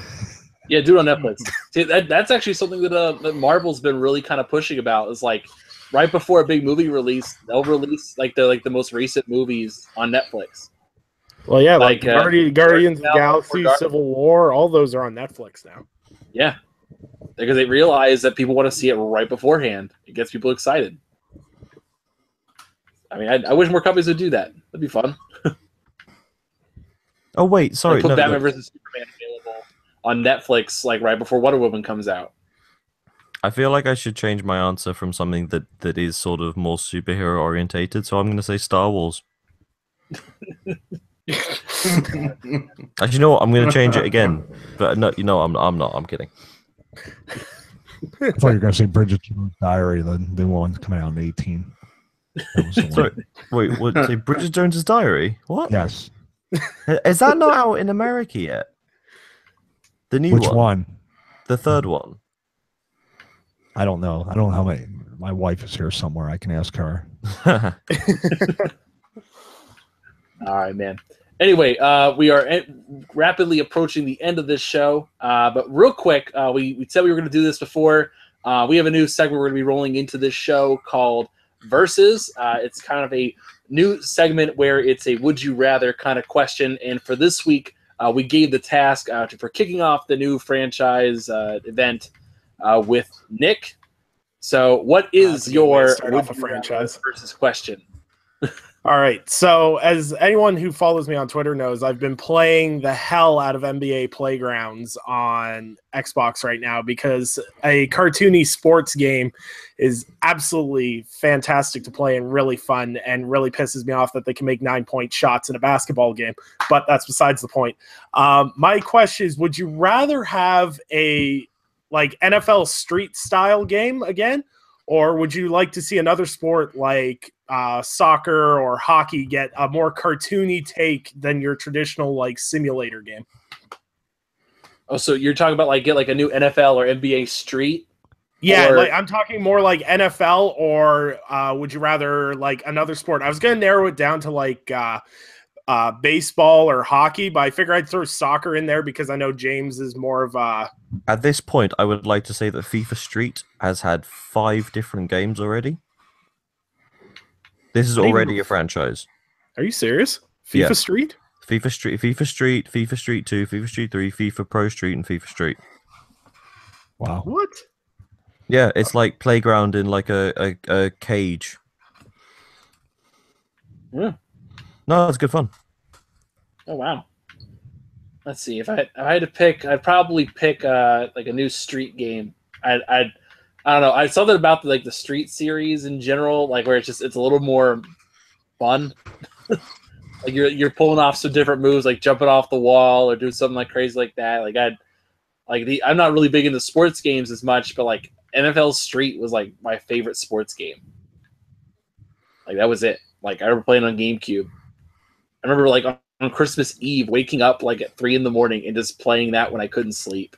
Yeah, do it on Netflix. See, that, that's actually something that, uh, that Marvel's been really kind of pushing about. Is like right before a big movie release, they'll release like the like the most recent movies on Netflix. Well, yeah, like, Like, uh, Guardi- Guardians of the Galaxy, Guard- Civil War, all those are on Netflix now. Yeah, because they realize that people want to see it right beforehand. It gets people excited. I mean, I, I wish more companies would do that. That'd be fun. Oh wait, sorry, Like, put no, Batman no, versus Superman available on Netflix like right before Wonder Woman comes out. I feel like I should change my answer from something that that is sort of more superhero orientated. So I'm going to say Star Wars. Actually, you know what? I'm going to change it again. But no, you know, I'm I'm not. I'm kidding. I thought you were going to say Bridget Jones' Diary, the, the one coming out in 18. That was the one. Sorry, wait, what? Say Bridget Jones's Diary? What? Yes. Is that not out in America yet? The new Which one, one? the third one. I don't know. I don't know how many. my wife is here somewhere. I can ask her. All right, man. Anyway, uh, we are en- rapidly approaching the end of this show. Uh, but real quick, uh, we, we said we were going to do this before. Uh, we have a new segment we're going to be rolling into this show called Versus. Uh, it's kind of a new segment where it's a would you rather kind of question. And for this week, uh, we gave the task uh, to, for kicking off the new franchise uh, event uh, with Nick. So, what is Uh, is it's a good way to your would off a you rather franchise. versus question? All right. So, as anyone who follows me on Twitter knows, I've been playing the hell out of NBA Playgrounds on Xbox right now because a cartoony sports game is absolutely fantastic to play and really fun and really pisses me off that they can make nine point shots in a basketball game. But that's besides the point. Um, my question is would you rather have a like NFL street style game again? Or would you like to see another sport like uh, soccer or hockey get a more cartoony take than your traditional like simulator game? Oh, so you're talking about like get like a new NFL or NBA Street? Yeah, Or- like I'm talking more like NFL, or uh, would you rather like another sport? I was gonna narrow it down to like uh, uh, baseball or hockey, but I figure I'd throw soccer in there because I know James is more of a At this point, I would like to say that FIFA Street has had five different games already. This is Not even- already a franchise. Are you serious? FIFA Yeah. Street? FIFA Street, FIFA Street, FIFA Street 2, FIFA Street 3, FIFA Pro Street, and FIFA Street. Wow. What? Yeah, it's like playground in like a, a, a cage. Yeah. No, it's good fun. Oh wow. Let's see. If I if I had to pick, I'd probably pick uh like a new street game. I'd, I'd I don't know. I something about the, like the street series in general, like where it's just it's a little more fun. like you're you're pulling off some different moves, like jumping off the wall or doing something like crazy like that. Like I'd like the I'm not really big into sports games as much, but like NFL Street was like my favorite sports game. Like that was it. Like I remember playing on GameCube. I remember like on, on Christmas Eve waking up like at three in the morning and just playing that when I couldn't sleep.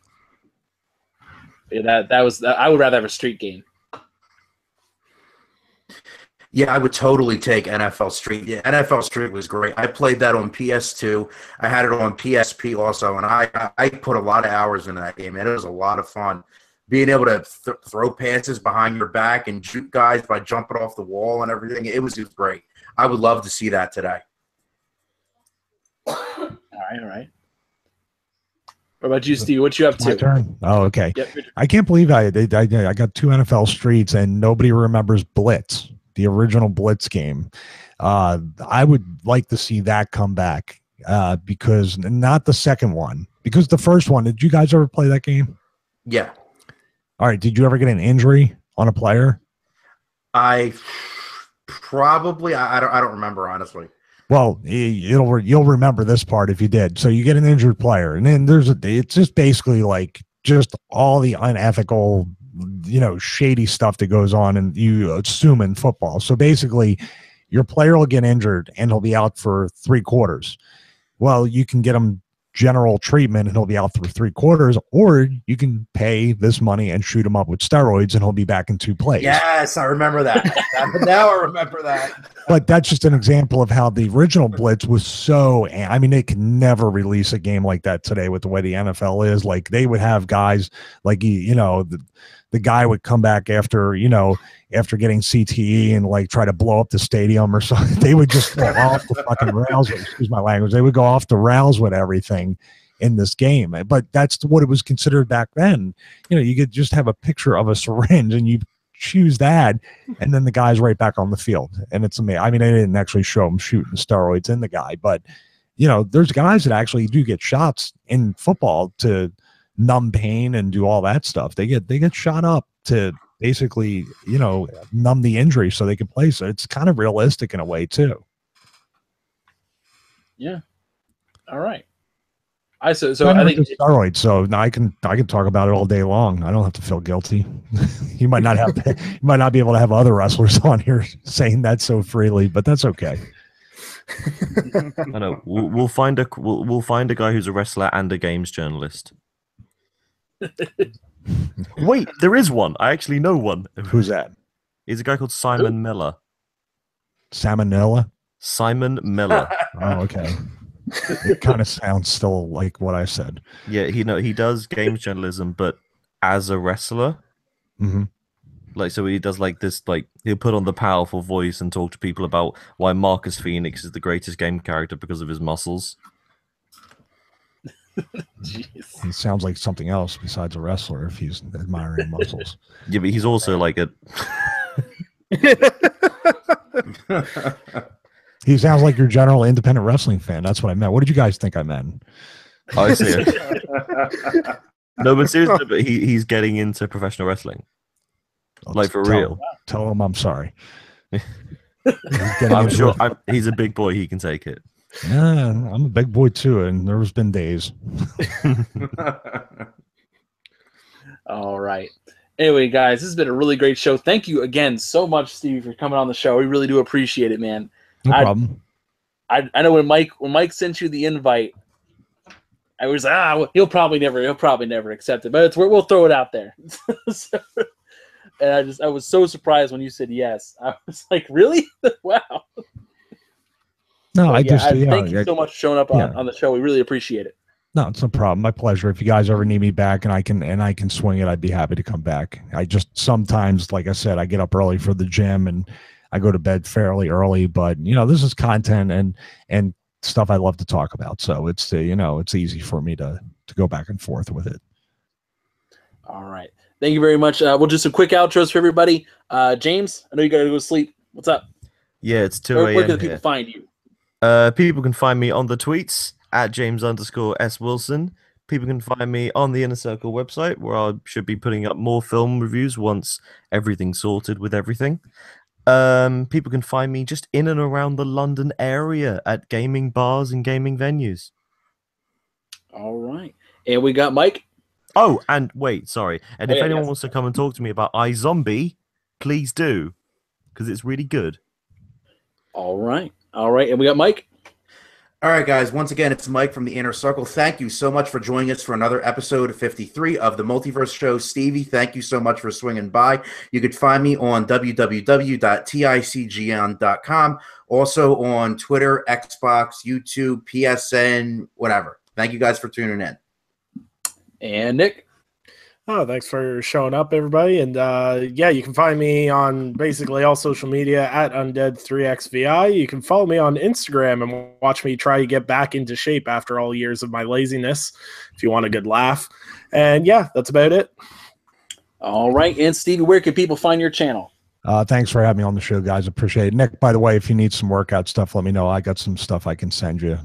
Yeah, that that was I would rather have a street game. Yeah, I would totally take NFL Street. Yeah, NFL Street was great. I played that on PS2. I had it on PSP also, and I I- put a lot of hours into that game, and it was a lot of fun. Being able to th- throw passes behind your back and shoot guys by jumping off the wall and everything, it was just great. I would love to see that today. All right, all right. What about you, Steve? What you up to? My to? turn. Oh, okay. Yep. your- I can't believe I, I I I got two NFL streets and nobody remembers Blitz, the original Blitz game. Uh, I would like to see that come back uh, because not the second one, because the first one. Did you guys ever play that game? Yeah, All right. Did you ever get an injury on a player? I probably I, I don't I don't remember honestly. Well, it'll you'll remember this part if you did. So you get an injured player, and then there's a. It's just basically like just all the unethical, you know, shady stuff that goes on, and you assume in football. So basically, your player will get injured and he'll be out for three quarters. Well, you can get him general treatment and he'll be out for three quarters, or you can pay this money and shoot him up with steroids and he'll be back in two plays. Yes, I remember that. now I remember that. but that's just an example of how the original blitz was so i mean they could never release a game like that today with the way the nfl is like they would have guys like you you know the, the guy would come back after you know after getting cte and like try to blow up the stadium or something they would just go off the fucking rails excuse my language they would go off the rails with everything in this game eh, but that's what it was considered back then. You know you could just have a picture of a syringe and you choose that and then the guy's right back on the field and it's amazing i mean they didn't actually show him shooting steroids in the guy but you know there's guys that actually do get shots in football to numb pain and do all that stuff. They get they get shot up to basically you know numb the injury so they can play so it's kind of realistic in a way too Yeah. All right. I so so So I think steroids so now i can i can talk about it all day long i don't have to feel guilty you might not have you might not be able to have other wrestlers on here saying that so freely but that's okay I know. We'll, we'll find a we'll, we'll find a guy who's a wrestler and a games journalist. Wait, there is one. I actually know one. who's that He's a guy called Simon Miller. salmonella Simon Miller. Oh, okay. it kind of sounds still like what I said. yeah, he know he does games journalism, but as a wrestler. hmm Like so, he does like this. Like he'll put on the powerful voice and talk to people about why Marcus Phoenix is the greatest game character because of his muscles. Jeez. He sounds like something else besides a wrestler if he's admiring muscles. Yeah, but he's also like a. He sounds like your general independent wrestling fan. That's what I meant. What did you guys think I meant? Oh, I see. no, but seriously, but he, he's getting into professional wrestling, I'll like for tell- real. Tell him I'm sorry. I'm sure. I'm, he's a big boy. He can take it. Yeah, I'm a big boy too, and there's been days. All right. Anyway, guys, this has been a really great show. Thank you again so much, Steve, for coming on the show. We really do appreciate it, man. No I- problem. I, I know when Mike when Mike sent you the invite, I was ah well, he'll probably never he'll probably never accept it, but it's we'll throw it out there. So- and I just I was so surprised when you said yes. I was like, really? wow. No, I yeah, just I- yeah, thank yeah, you so much for showing up on, yeah. on the show. We really appreciate it. No, it's no problem. My pleasure. If you guys ever need me back and I can and I can swing it, I'd be happy to come back. I just sometimes, like I said, I get up early for the gym and I go to bed fairly early, but you know, this is content and and stuff I love to talk about. So it's uh, you know, it's easy for me to to go back and forth with it. All right. Thank you very much. Uh, we'll do some quick outros for everybody. Uh, James, I know you got to go to sleep. What's up? Yeah, it's 2 Where, where can a.m. the people find you? Uh, people can find me on the tweets at James underscore S Wilson. People can find me on the Inner Circle website where I should be putting up more film reviews once everything's sorted with everything. Um, people can find me just in and around the London area at gaming bars and gaming venues. All right. And we got Mike. Oh, and wait, sorry. And Oh, if yeah, anyone wants to come and talk to me about iZombie, please do, because it's really good. All right. All right. And we got Mike. All right, guys. Once again, it's Mike from the Inner Circle. Thank you so much for joining us for another episode of 53 of the Multiverse Show. Stevie, thank you so much for swinging by. You could find me on www.ticgn.com, also on Twitter, Xbox, YouTube, PSN, whatever. Thank you guys for tuning in. And Nick. Oh, thanks for showing up, everybody. And uh, yeah, you can find me on basically all social media at Undead3XVI. You can follow me on Instagram and watch me try to get back into shape after all years of my laziness if you want a good laugh. And yeah, that's about it. All right. And Stevie, where can people find your channel? Uh, thanks for having me on the show, guys. Appreciate it. Nick, by the way, if you need some workout stuff, let me know. I got some stuff I can send you.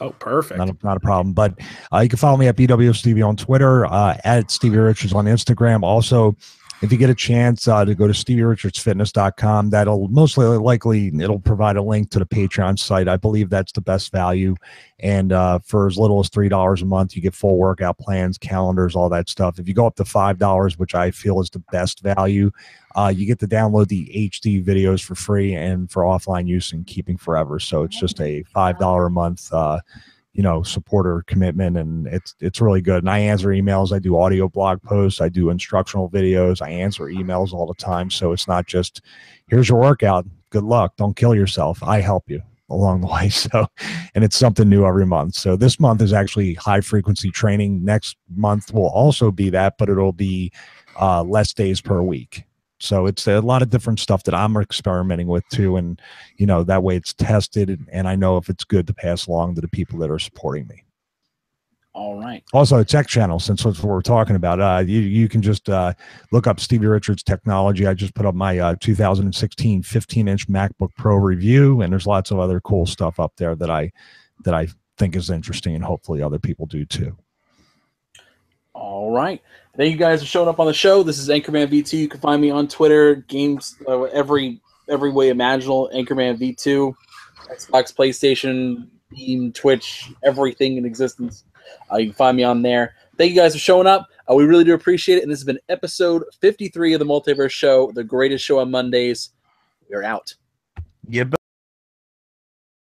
Oh, perfect. Not a, not a problem. But uh, you can follow me at BW on Twitter, uh, at Stevie Richards on Instagram. Also, if you get a chance uh, to go to StevieRichardsFitness.com, that'll mostly likely it'll provide a link to the Patreon site. I believe that's the best value. And uh, for as little as three dollars a month, you get full workout plans, calendars, all that stuff. If you go up to five dollars, which I feel is the best value, uh, you get to download the HD videos for free and for offline use and keeping forever. So it's just a five dollar a month. You know supporter commitment and it's it's really good. And i answer emails i do audio blog posts i do instructional videos i answer emails all the time. So it's not just here's your workout. Good luck. Don't kill yourself. I help you along the way. So and it's something new every month. So this month is actually high frequency training. Next month will also be that but it'll be uh, less days per week so it's a lot of different stuff that i'm experimenting with too and you know that way it's tested and- and i know if it's good to pass along to the people that are supporting me All right. also tech channel since that's what we're talking about uh you, you can just uh look up stevie richards technology i just put up my uh 2016 15 inch macbook pro review and there's lots of other cool stuff up there that i that i think is interesting and hopefully other people do too All right. Thank you guys for showing up on the show. This is Anchorman V2. You can find me on Twitter, games, uh, every every way imaginable. Anchorman V2, Xbox, PlayStation, Beam, Twitch, everything in existence. Uh, you can find me on there. Thank you guys for showing up. Uh, we really do appreciate it. And this has been episode 53 of the Multiverse Show, the greatest show on Mondays. We're out. Yeah,